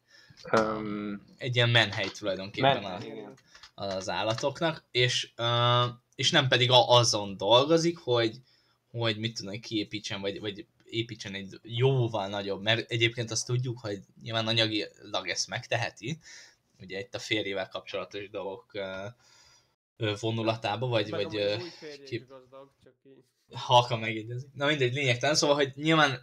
Um, egy ilyen menhely tulajdonképpen men, a, az állatoknak, és, uh, és nem pedig a, azon dolgozik, hogy, hogy mit tudom, kiépítsen, vagy, vagy építsen egy jóval nagyobb, mert egyébként azt tudjuk, hogy nyilván anyagilag ezt megteheti, ugye itt a férjével kapcsolatos dolgok vonulatába, vagy, Meg vagy uh, kép... gazdag, csak így. Halka megjegyezik. Na mindegy, lényegtelen, szóval, hogy nyilván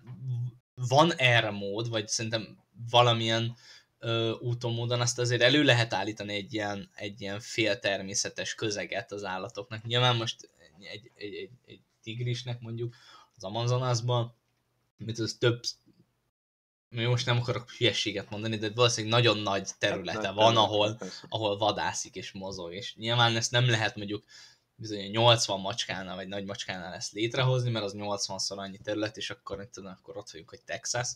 van erre mód, vagy szerintem valamilyen ö, úton, módon azt azért elő lehet állítani egy ilyen, egy ilyen féltermészetes közeget az állatoknak. Nyilván most egy, egy, egy, egy tigrisnek mondjuk az Amazonasban, mint az több mi most nem akarok hülyességet mondani, de valószínűleg nagyon nagy területe hát, van, ahol, ahol vadászik és mozog, és nyilván ezt nem lehet mondjuk bizony 80 macskánál vagy nagy macskánál ezt létrehozni, mert az 80-szor annyi terület, és akkor, tudom, akkor ott vagyunk, hogy Texas,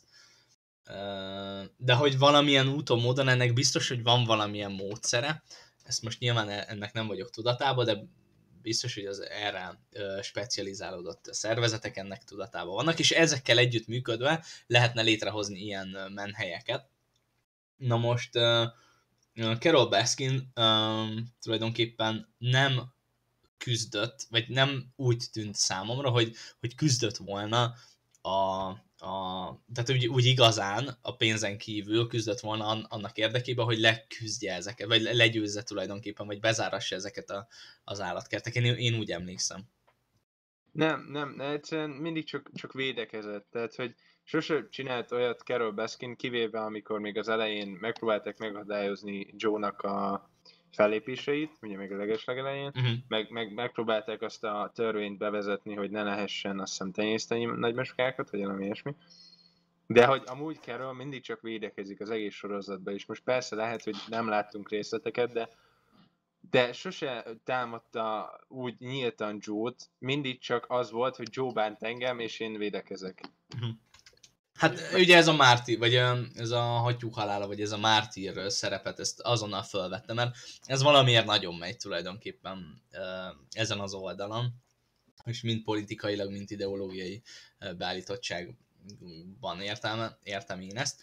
de hogy valamilyen úton, módon ennek biztos, hogy van valamilyen módszere, ezt most nyilván e- ennek nem vagyok tudatában, de biztos, hogy az erre specializálódott szervezetek ennek tudatában vannak, és ezekkel együtt működve lehetne létrehozni ilyen menhelyeket. Na most Carol Baskin tulajdonképpen nem küzdött, vagy nem úgy tűnt számomra, hogy, hogy küzdött volna a, a, tehát úgy, úgy igazán a pénzen kívül küzdött volna annak érdekében, hogy leküzdje ezeket, vagy legyőzze tulajdonképpen, vagy bezárassa ezeket a, az állatkertek. Én, én úgy emlékszem. Nem, nem, egyszerűen mindig csak, csak védekezett. Tehát, hogy sose csinált olyat Carol Baskin, kivéve amikor még az elején megpróbálták megadályozni Joe-nak a fellépéseit, ugye még a legeslegelején, uh-huh. meg, meg megpróbálták azt a törvényt bevezetni, hogy ne lehessen azt hiszem tenyészteni nagymeskákat, vagy valami ilyesmi. De hogy amúgy Carol mindig csak védekezik az egész sorozatban, és most persze lehet, hogy nem láttunk részleteket, de de sose támadta úgy nyíltan Joe-t, mindig csak az volt, hogy Joe bánt engem, és én védekezek. Uh-huh. Hát ugye ez a Márti, vagy ez a hattyúk halála, vagy ez a Mártír szerepet, ezt azonnal felvettem, mert ez valamiért nagyon megy tulajdonképpen ezen az oldalon, és mind politikailag, mind ideológiai beállítottságban értem, értem én ezt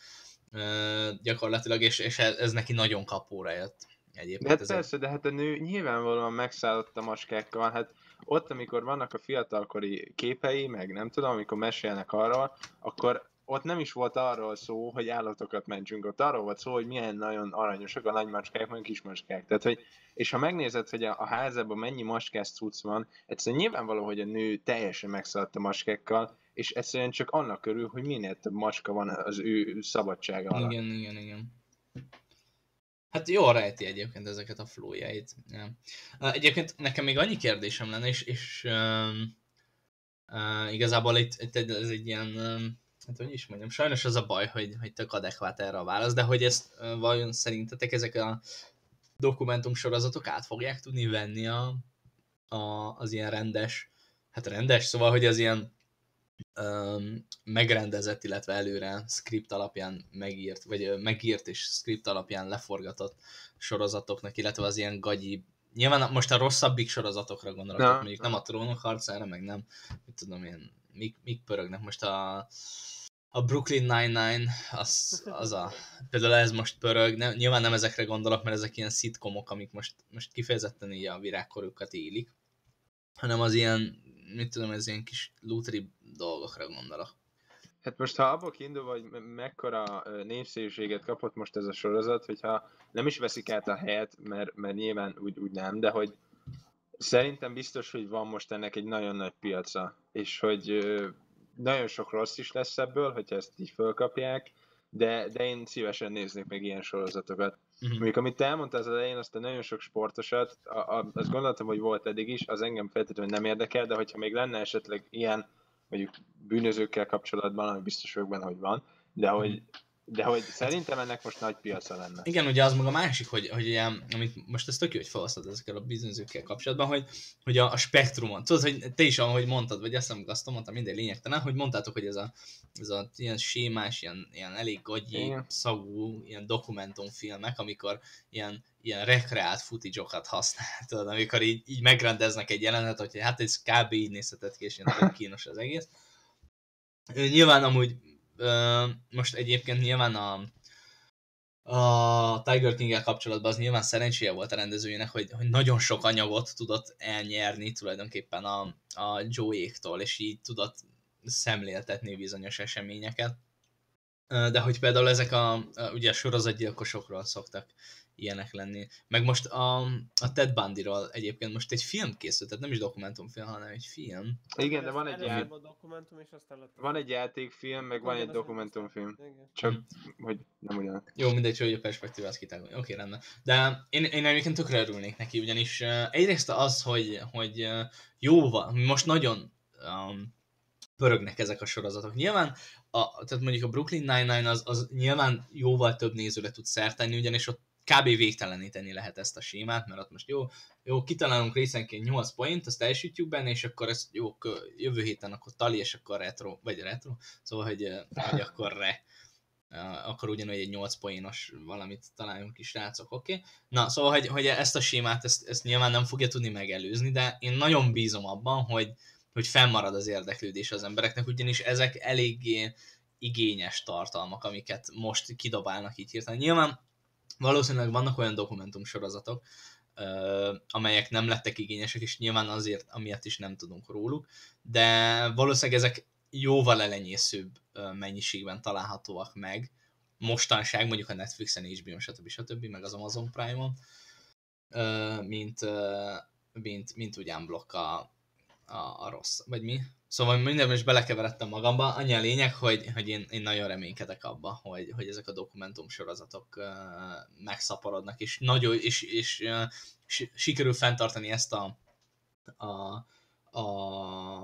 gyakorlatilag, és, és ez neki nagyon kapóra jött egyébként. De hát persze, de hát a nő nyilvánvalóan megszállott a maskákkal, hát ott, amikor vannak a fiatalkori képei, meg nem tudom, amikor mesélnek arról, akkor ott nem is volt arról szó, hogy állatokat mentsünk, ott arról volt szó, hogy milyen nagyon aranyosak a nagy macskák, meg a kis macskák. Tehát, hogy, és ha megnézed, hogy a, a házában mennyi maskás cucc van, egyszerűen nyilvánvaló, hogy a nő teljesen megszaladt a maskákkal, és egyszerűen csak annak körül, hogy minél több maska van az ő szabadsága alatt. Igen, igen, igen. Hát jól rejti egyébként ezeket a flójait. Ja. Egyébként nekem még annyi kérdésem lenne, és, és um, uh, igazából itt, itt ez egy ilyen um, hát hogy is mondjam, sajnos az a baj, hogy, hogy tök adekvát erre a válasz, de hogy ezt vajon szerintetek ezek a dokumentum sorozatok át fogják tudni venni a, a, az ilyen rendes, hát rendes, szóval, hogy az ilyen um, megrendezett, illetve előre script alapján megírt, vagy megírt és script alapján leforgatott sorozatoknak, illetve az ilyen gagyi Nyilván most a rosszabbik sorozatokra gondolok, mondjuk nem a trónok harcára, meg nem, mit tudom én, mik, mik pörögnek most a a Brooklyn Nine-Nine, az, az a, például ez most pörög, nem, nyilván nem ezekre gondolok, mert ezek ilyen szitkomok, amik most, most kifejezetten így a virágkorukat élik, hanem az ilyen, mit tudom, ez ilyen kis lútri dolgokra gondolok. Hát most ha abból kiindul, hogy mekkora népszerűséget kapott most ez a sorozat, hogyha nem is veszik át a helyet, mert, mert nyilván úgy, úgy nem, de hogy szerintem biztos, hogy van most ennek egy nagyon nagy piaca, és hogy nagyon sok rossz is lesz ebből, hogyha ezt így fölkapják, de, de én szívesen néznék meg ilyen sorozatokat. Uh-huh. Mondjuk, amit te elmondtál az elején, azt a nagyon sok sportosat, a, a, azt gondoltam, hogy volt eddig is, az engem feltétlenül nem érdekel, de hogyha még lenne esetleg ilyen, mondjuk bűnözőkkel kapcsolatban, ami biztos vagyok benne, hogy van, de hogy uh-huh. De hogy szerintem ennek most nagy piaca lenne. Igen, ugye az maga a másik, hogy, hogy ilyen, amit most ez tök jó, hogy felhasználod ezekkel a bizonyzőkkel kapcsolatban, hogy, hogy a, a spektrumon, tudod, hogy te is, ahogy mondtad, vagy azt nem azt mondtam, minden lényegtelen, hogy mondtátok, hogy ez a, ez a ilyen sémás, ilyen, ilyen elég gagyi, Igen. szagú, ilyen dokumentumfilmek, amikor ilyen, ilyen rekreált footage-okat használ, tudod, amikor így, így megrendeznek egy jelenet, hogy hát ez kb. így nézhetett ki, és ilyen kínos az egész. Nyilván amúgy most egyébként nyilván a, a Tiger king kapcsolatban az nyilván szerencséje volt a rendezőjének, hogy, hogy nagyon sok anyagot tudott elnyerni tulajdonképpen a, a Joe-éktól, és így tudott szemléltetni bizonyos eseményeket. De hogy például ezek a, ugye a sorozatgyilkosokról szoktak ilyenek lenni. Meg most a, a Ted Bundy-ról egyébként most egy film készült, tehát nem is dokumentumfilm, hanem egy film. Igen, de van egy, ját... dokumentum, és aztán lett van egy játékfilm, meg van egy dokumentumfilm. Csak, hogy nem ugyan. Jó, mindegy, hogy a perspektíva az kitágol. Oké, rendben. De én, én egyébként tökre örülnék neki, ugyanis uh, egyrészt az, hogy, hogy uh, jó van, most nagyon um, pörögnek ezek a sorozatok. Nyilván, a, tehát mondjuk a Brooklyn Nine-Nine az, az nyilván jóval több nézőre tud szertenni, ugyanis ott kb. végteleníteni lehet ezt a sémát, mert ott most jó, jó kitalálunk részenként 8 point, azt elsütjük benne, és akkor ezt jó, jövő héten akkor tali, és akkor retro, vagy retro, szóval, hogy, hogy akkor re, akkor ugyanúgy egy 8 poénos valamit találjunk is, rácok, oké? Okay? Na, szóval, hogy, hogy ezt a sémát, ezt, ezt nyilván nem fogja tudni megelőzni, de én nagyon bízom abban, hogy, hogy fennmarad az érdeklődés az embereknek, ugyanis ezek eléggé igényes tartalmak, amiket most kidobálnak így hirtelen. Nyilván valószínűleg vannak olyan dokumentum sorozatok, amelyek nem lettek igényesek, és nyilván azért, amiatt is nem tudunk róluk, de valószínűleg ezek jóval elenyészőbb mennyiségben találhatóak meg, mostanság mondjuk a Netflixen, HBO, stb. stb. meg az Amazon Prime-on, mint, mint, mint ugyan blokk a, a, a rossz, vagy mi? Szóval mindenben is belekeveredtem magamba. Annyi a lényeg, hogy, hogy én, én nagyon reménykedek abba, hogy, hogy ezek a dokumentum sorozatok uh, megszaporodnak, és, nagyon, és, és uh, sikerül fenntartani ezt a, a, a,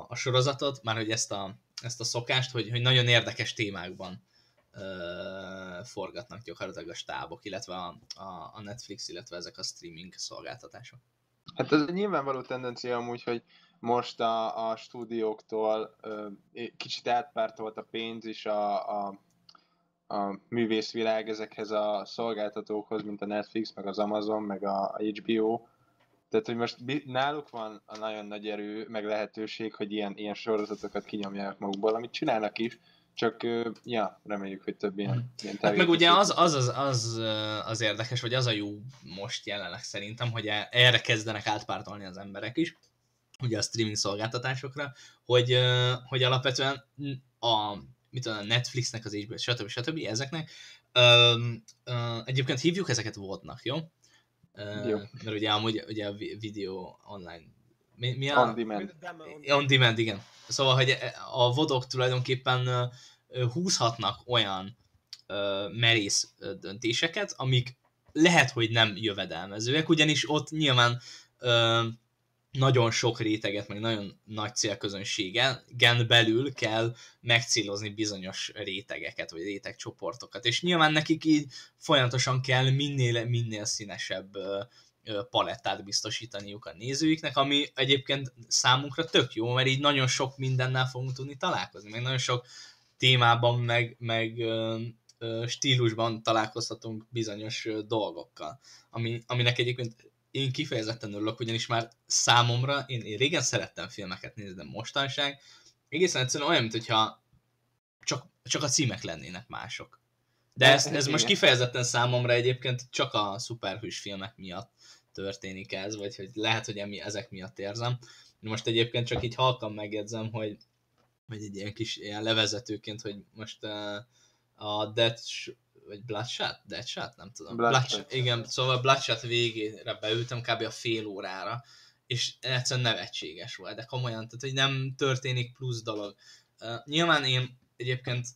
a sorozatot, már hogy ezt a, ezt a szokást, hogy, hogy nagyon érdekes témákban uh, forgatnak gyakorlatilag a stábok, illetve a, a, a Netflix, illetve ezek a streaming szolgáltatások. Hát ez egy nyilvánvaló tendencia amúgy, hogy most a, a stúdióktól ö, kicsit átpártolt a pénz is a, a, a művészvilág ezekhez a szolgáltatókhoz, mint a Netflix, meg az Amazon, meg a HBO. Tehát, hogy most náluk van a nagyon nagy erő, meg lehetőség, hogy ilyen, ilyen sorozatokat kinyomják magukból, amit csinálnak is, csak, ja, reméljük, hogy több ilyen, ilyen hát meg ugye az, az, az, az, az érdekes, vagy az a jó most jelenleg szerintem, hogy e, erre kezdenek átpártolni az emberek is, ugye a streaming szolgáltatásokra, hogy, hogy alapvetően a, mit tudom, a Netflixnek, az HBO, stb. stb. ezeknek, ö, ö, egyébként hívjuk ezeket vodnak, jó? Jó. Mert ugye amúgy ugye a videó online mi, mi a... On demand. On demand, igen. Szóval, hogy a vodok tulajdonképpen húzhatnak olyan merész döntéseket, amik lehet, hogy nem jövedelmezőek, ugyanis ott nyilván nagyon sok réteget, meg nagyon nagy célközönségen belül kell megcélozni bizonyos rétegeket, vagy rétegcsoportokat. És nyilván nekik így folyamatosan kell minél, minél színesebb palettát biztosítaniuk a nézőiknek, ami egyébként számunkra tök jó, mert így nagyon sok mindennel fogunk tudni találkozni, meg nagyon sok témában, meg, meg stílusban találkozhatunk bizonyos dolgokkal, ami, aminek egyébként én kifejezetten örülök, ugyanis már számomra, én, én régen szerettem filmeket nézni, de mostanság egészen egyszerűen olyan, mintha csak, csak a címek lennének mások. De ez, ez most kifejezetten számomra egyébként csak a szuperhős filmek miatt történik ez, vagy hogy lehet, hogy emi, ezek miatt érzem. Most egyébként csak így halkan megjegyzem, hogy, hogy egy ilyen kis ilyen levezetőként, hogy most uh, a Death vagy Bloodshot? Deadshot? Nem tudom. Bloodshot. Bloodshot. Igen, szóval Bloodshot végére beültem kb. a fél órára, és egyszerűen nevetséges volt, de komolyan, tehát hogy nem történik plusz dolog. Uh, nyilván én egyébként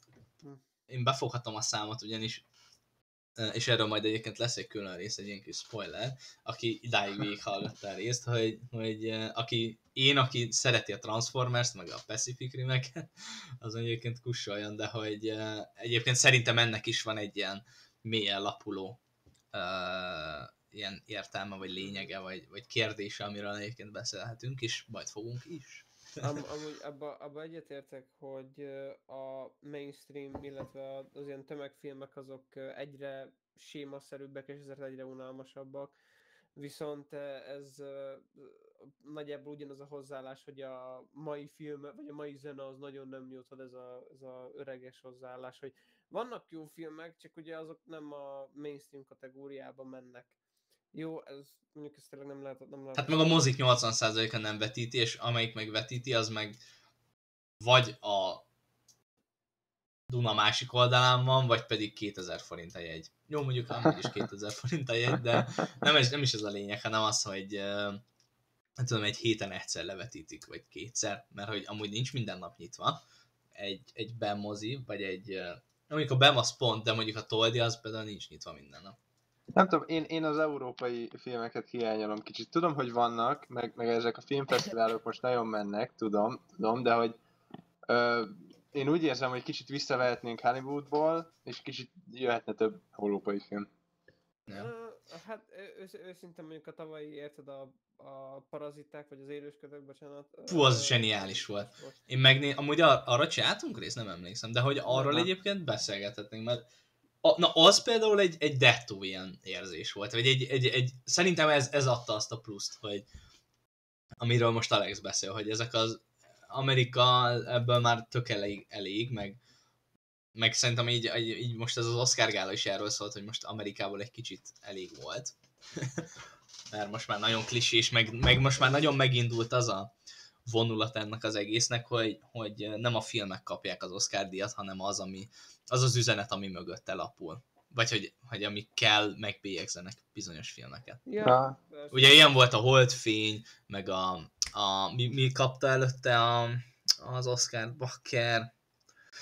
én befoghatom a számot, ugyanis és erről majd egyébként lesz egy külön rész, egy ilyen kis spoiler, aki idáig végighallgatta a részt, hogy, hogy aki, én, aki szereti a Transformers, meg a Pacific Rimeket, az egyébként kussoljon, de hogy egyébként szerintem ennek is van egy ilyen mélyen lapuló uh, ilyen értelme, vagy lényege, vagy, vagy kérdése, amiről egyébként beszélhetünk, és majd fogunk is. Am, amúgy abba, abba egyetértek, hogy a mainstream, illetve az ilyen tömegfilmek azok egyre sémaszerűbbek, és ezért egyre unalmasabbak. Viszont ez nagyjából ugyanaz a hozzáállás, hogy a mai film, vagy a mai zene az nagyon nem nyújtod ez a, ez a öreges hozzáállás, hogy vannak jó filmek, csak ugye azok nem a mainstream kategóriába mennek. Jó, ez mondjuk ezt tényleg nem lehet, nem lehet. Hát meg a mozik 80%-a nem vetíti, és amelyik meg vetíti, az meg vagy a Duna másik oldalán van, vagy pedig 2000 forint a jegy. Jó, mondjuk nem is 2000 forint a jegy, de nem, is, nem is ez a lényeg, hanem az, hogy nem tudom, egy héten egyszer levetítik, vagy kétszer, mert hogy amúgy nincs minden nap nyitva egy, egy BEM mozi, vagy egy, mondjuk a BEM az pont, de mondjuk a Toldi az például nincs nyitva minden nap. Nem tudom, én, én az európai filmeket hiányolom kicsit. Tudom, hogy vannak, meg, meg ezek a filmfesztiválok most nagyon mennek, tudom, tudom, de hogy ö, én úgy érzem, hogy kicsit visszavehetnénk Hollywoodból, és kicsit jöhetne több európai film. Ja. Hát ősz, őszintén mondjuk a tavalyi, érted, a, a paraziták, vagy az élősködök, bocsánat. Fú, az zseniális volt. Én megné... Amúgy ar- arra csináltunk részt, nem emlékszem, de hogy arról egyébként beszélgethetnénk, mert a, na az például egy, egy dettó ilyen érzés volt, vagy egy, egy, egy, szerintem ez, ez adta azt a pluszt, hogy amiről most Alex beszél, hogy ezek az Amerika ebből már tök elég, elég meg, meg szerintem így, így most ez az Oscar gála is erről szólt, hogy most Amerikából egy kicsit elég volt. Mert most már nagyon klisés, meg, meg most már nagyon megindult az a, vonulat ennek az egésznek, hogy, hogy nem a filmek kapják az Oscar díjat, hanem az, ami, az az üzenet, ami mögött elapul. Vagy hogy, hogy ami kell, megbélyegzenek bizonyos filmeket. Ja. Ugye ilyen volt a Holdfény, meg a, a mi, mi kapta előtte a, az Oscar Bakker.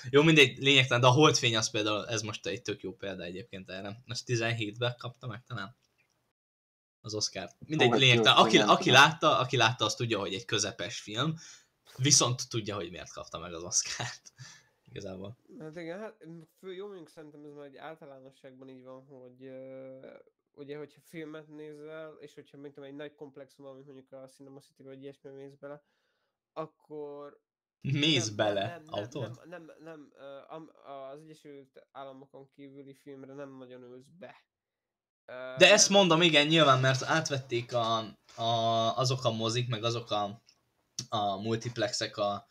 Jó, mindegy, lényegtelen, de a Holdfény az például, ez most egy tök jó példa egyébként erre. Most 17-ben kapta meg talán az Oscar. Mindegy, Ó, hát lényegtelen. Aki, aki, látta, aki látta, az tudja, hogy egy közepes film, viszont tudja, hogy miért kapta meg az Oscárt. Igazából. Hát igen, hát fő, jó mondjuk szerintem ez már egy általánosságban így van, hogy uh, ugye, hogyha filmet nézel, és hogyha mint tudom, egy nagy komplexum, mint mondjuk a Cinema City vagy ilyesmi mész bele, akkor Mész nem, bele, nem, nem, autó? nem, nem, nem, nem, uh, am- az Egyesült Államokon kívüli filmre nem nagyon ülsz be. De ezt mondom, igen, nyilván, mert átvették a, a, azok a mozik, meg azok a, a multiplexek a,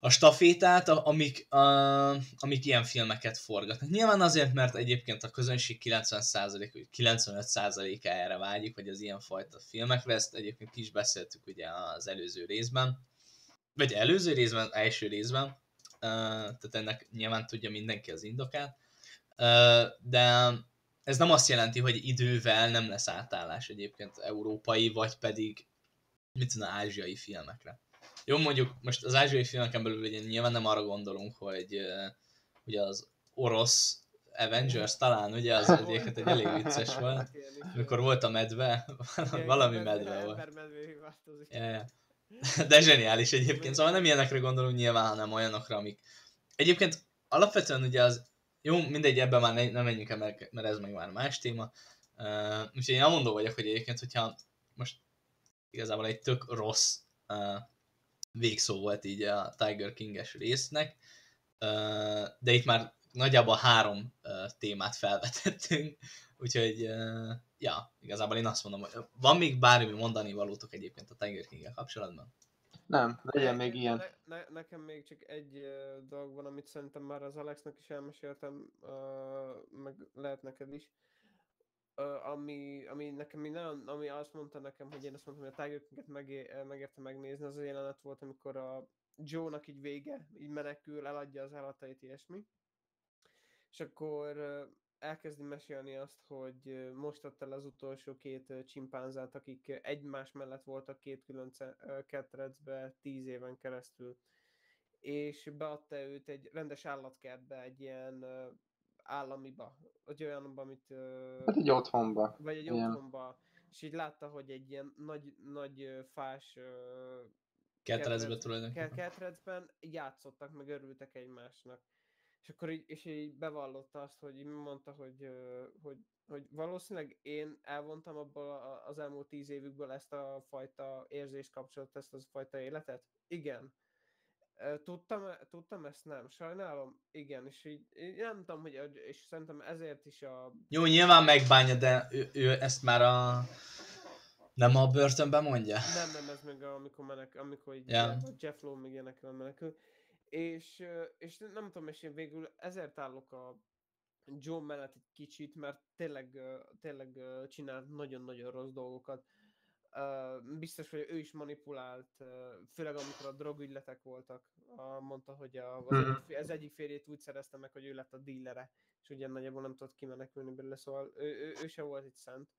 a stafétát, amik, a, amik ilyen filmeket forgatnak. Nyilván azért, mert egyébként a közönség 90% vagy 95%-a erre vágyik, hogy az ilyenfajta filmekre, ezt egyébként ki is beszéltük ugye az előző részben, vagy előző részben, első részben, tehát ennek nyilván tudja mindenki az indokát, de ez nem azt jelenti, hogy idővel nem lesz átállás egyébként európai, vagy pedig mit tudom, ázsiai filmekre. Jó, mondjuk most az ázsiai filmeken belül ugye nyilván nem arra gondolunk, hogy ugye az orosz Avengers talán, ugye az egyébként egy elég vicces volt, amikor volt a medve, valami medve volt. De zseniális egyébként, szóval nem ilyenekre gondolunk nyilván, hanem olyanokra, amik... Egyébként alapvetően ugye az... Jó, mindegy, ebben már ne, nem menjünk el, mert, mert ez meg már más téma. Uh, úgyhogy én elmondó vagyok, hogy egyébként, hogyha most igazából egy tök rossz uh, végszó volt így a Tiger King-es résznek, uh, de itt már nagyjából három uh, témát felvetettünk, úgyhogy uh, ja, igazából én azt mondom, hogy van még bármi mondani valótok egyébként a Tiger king kapcsolatban? Nem, legyen még ilyen. Ne, ne, nekem még csak egy uh, dolog van, amit szerintem már az Alexnek is elmeséltem, uh, meg lehet neked is. Uh, ami, ami nekem még nagyon, ami azt mondta nekem, hogy én azt mondtam, hogy a Tiger King-et megé, megérte megnézni, az a jelenet volt, amikor a Joe-nak így vége, így menekül, eladja az állatait, ilyesmi. És akkor elkezdi mesélni azt, hogy most adta el az utolsó két csimpánzát, akik egymás mellett voltak két külön ketrecbe tíz éven keresztül. És beadta őt egy rendes állatkertbe, egy ilyen államiba, vagy olyanba, amit... Hát egy otthonba. vagy egy Igen. otthonba, és így látta, hogy egy ilyen nagy, nagy fás ö, Ketrecbe ketrec- tulajdonképpen. ke- ketrecben játszottak, meg örültek egymásnak. És akkor így, és így bevallotta azt, hogy így mondta, hogy, hogy, hogy valószínűleg én elvontam abból a- az elmúlt tíz évükből ezt a fajta érzést kapcsolatot, ezt a fajta életet? Igen. Tudtam, tudtam ezt? Nem. Sajnálom? Igen. És így, én nem tudom, hogy, és szerintem ezért is a Jó, nyilván megbánja, de ő, ő ezt már a... Nem a börtönben mondja? Nem, nem, ez meg amikor menek, amikor így yeah. Jeff Lowe még ilyenekről menekül. És, és nem tudom, és én végül ezért állok a John mellett egy kicsit, mert tényleg, tényleg csinált nagyon-nagyon rossz dolgokat. Biztos, hogy ő is manipulált, főleg amikor a drogügyletek voltak. Mondta, hogy a, az, Mhm. egyik, az egyik férjét úgy szerezte meg, hogy ő lett a dílere, és ugye nagyjából nem tudott kimenekülni belőle, szóval ő, ő, ő se volt egy szent.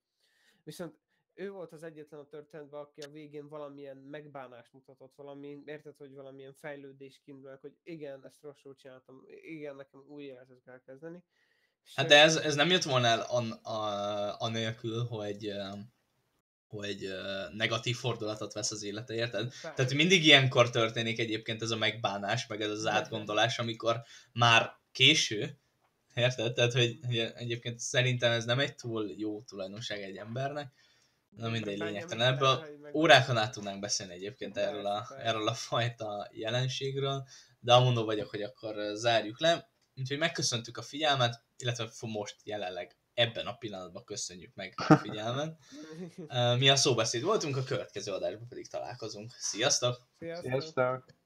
Viszont ő volt az egyetlen a történetben, aki a végén valamilyen megbánást mutatott, valami, érted, hogy valamilyen fejlődés kindul, hogy igen, ezt rosszul csináltam, igen, nekem új életet kell kezdeni. És Hát de ez, ez nem jött volna el an, a, anélkül, hogy, hogy negatív fordulatot vesz az élete, érted? Bár- Tehát mindig ilyenkor történik egyébként ez a megbánás, meg ez az átgondolás, amikor már késő, érted? Tehát, hogy egyébként szerintem ez nem egy túl jó tulajdonság egy embernek, Na mindegy, lényegtelen. Ebből órákon át tudnánk beszélni egyébként erről a, erről a fajta jelenségről, de amondó vagyok, hogy akkor zárjuk le. Úgyhogy megköszöntük a figyelmet, illetve most jelenleg ebben a pillanatban köszönjük meg a figyelmet. Mi a szóbeszéd voltunk, a következő adásban pedig találkozunk. Sziasztok! Sziasztok! Sziasztok!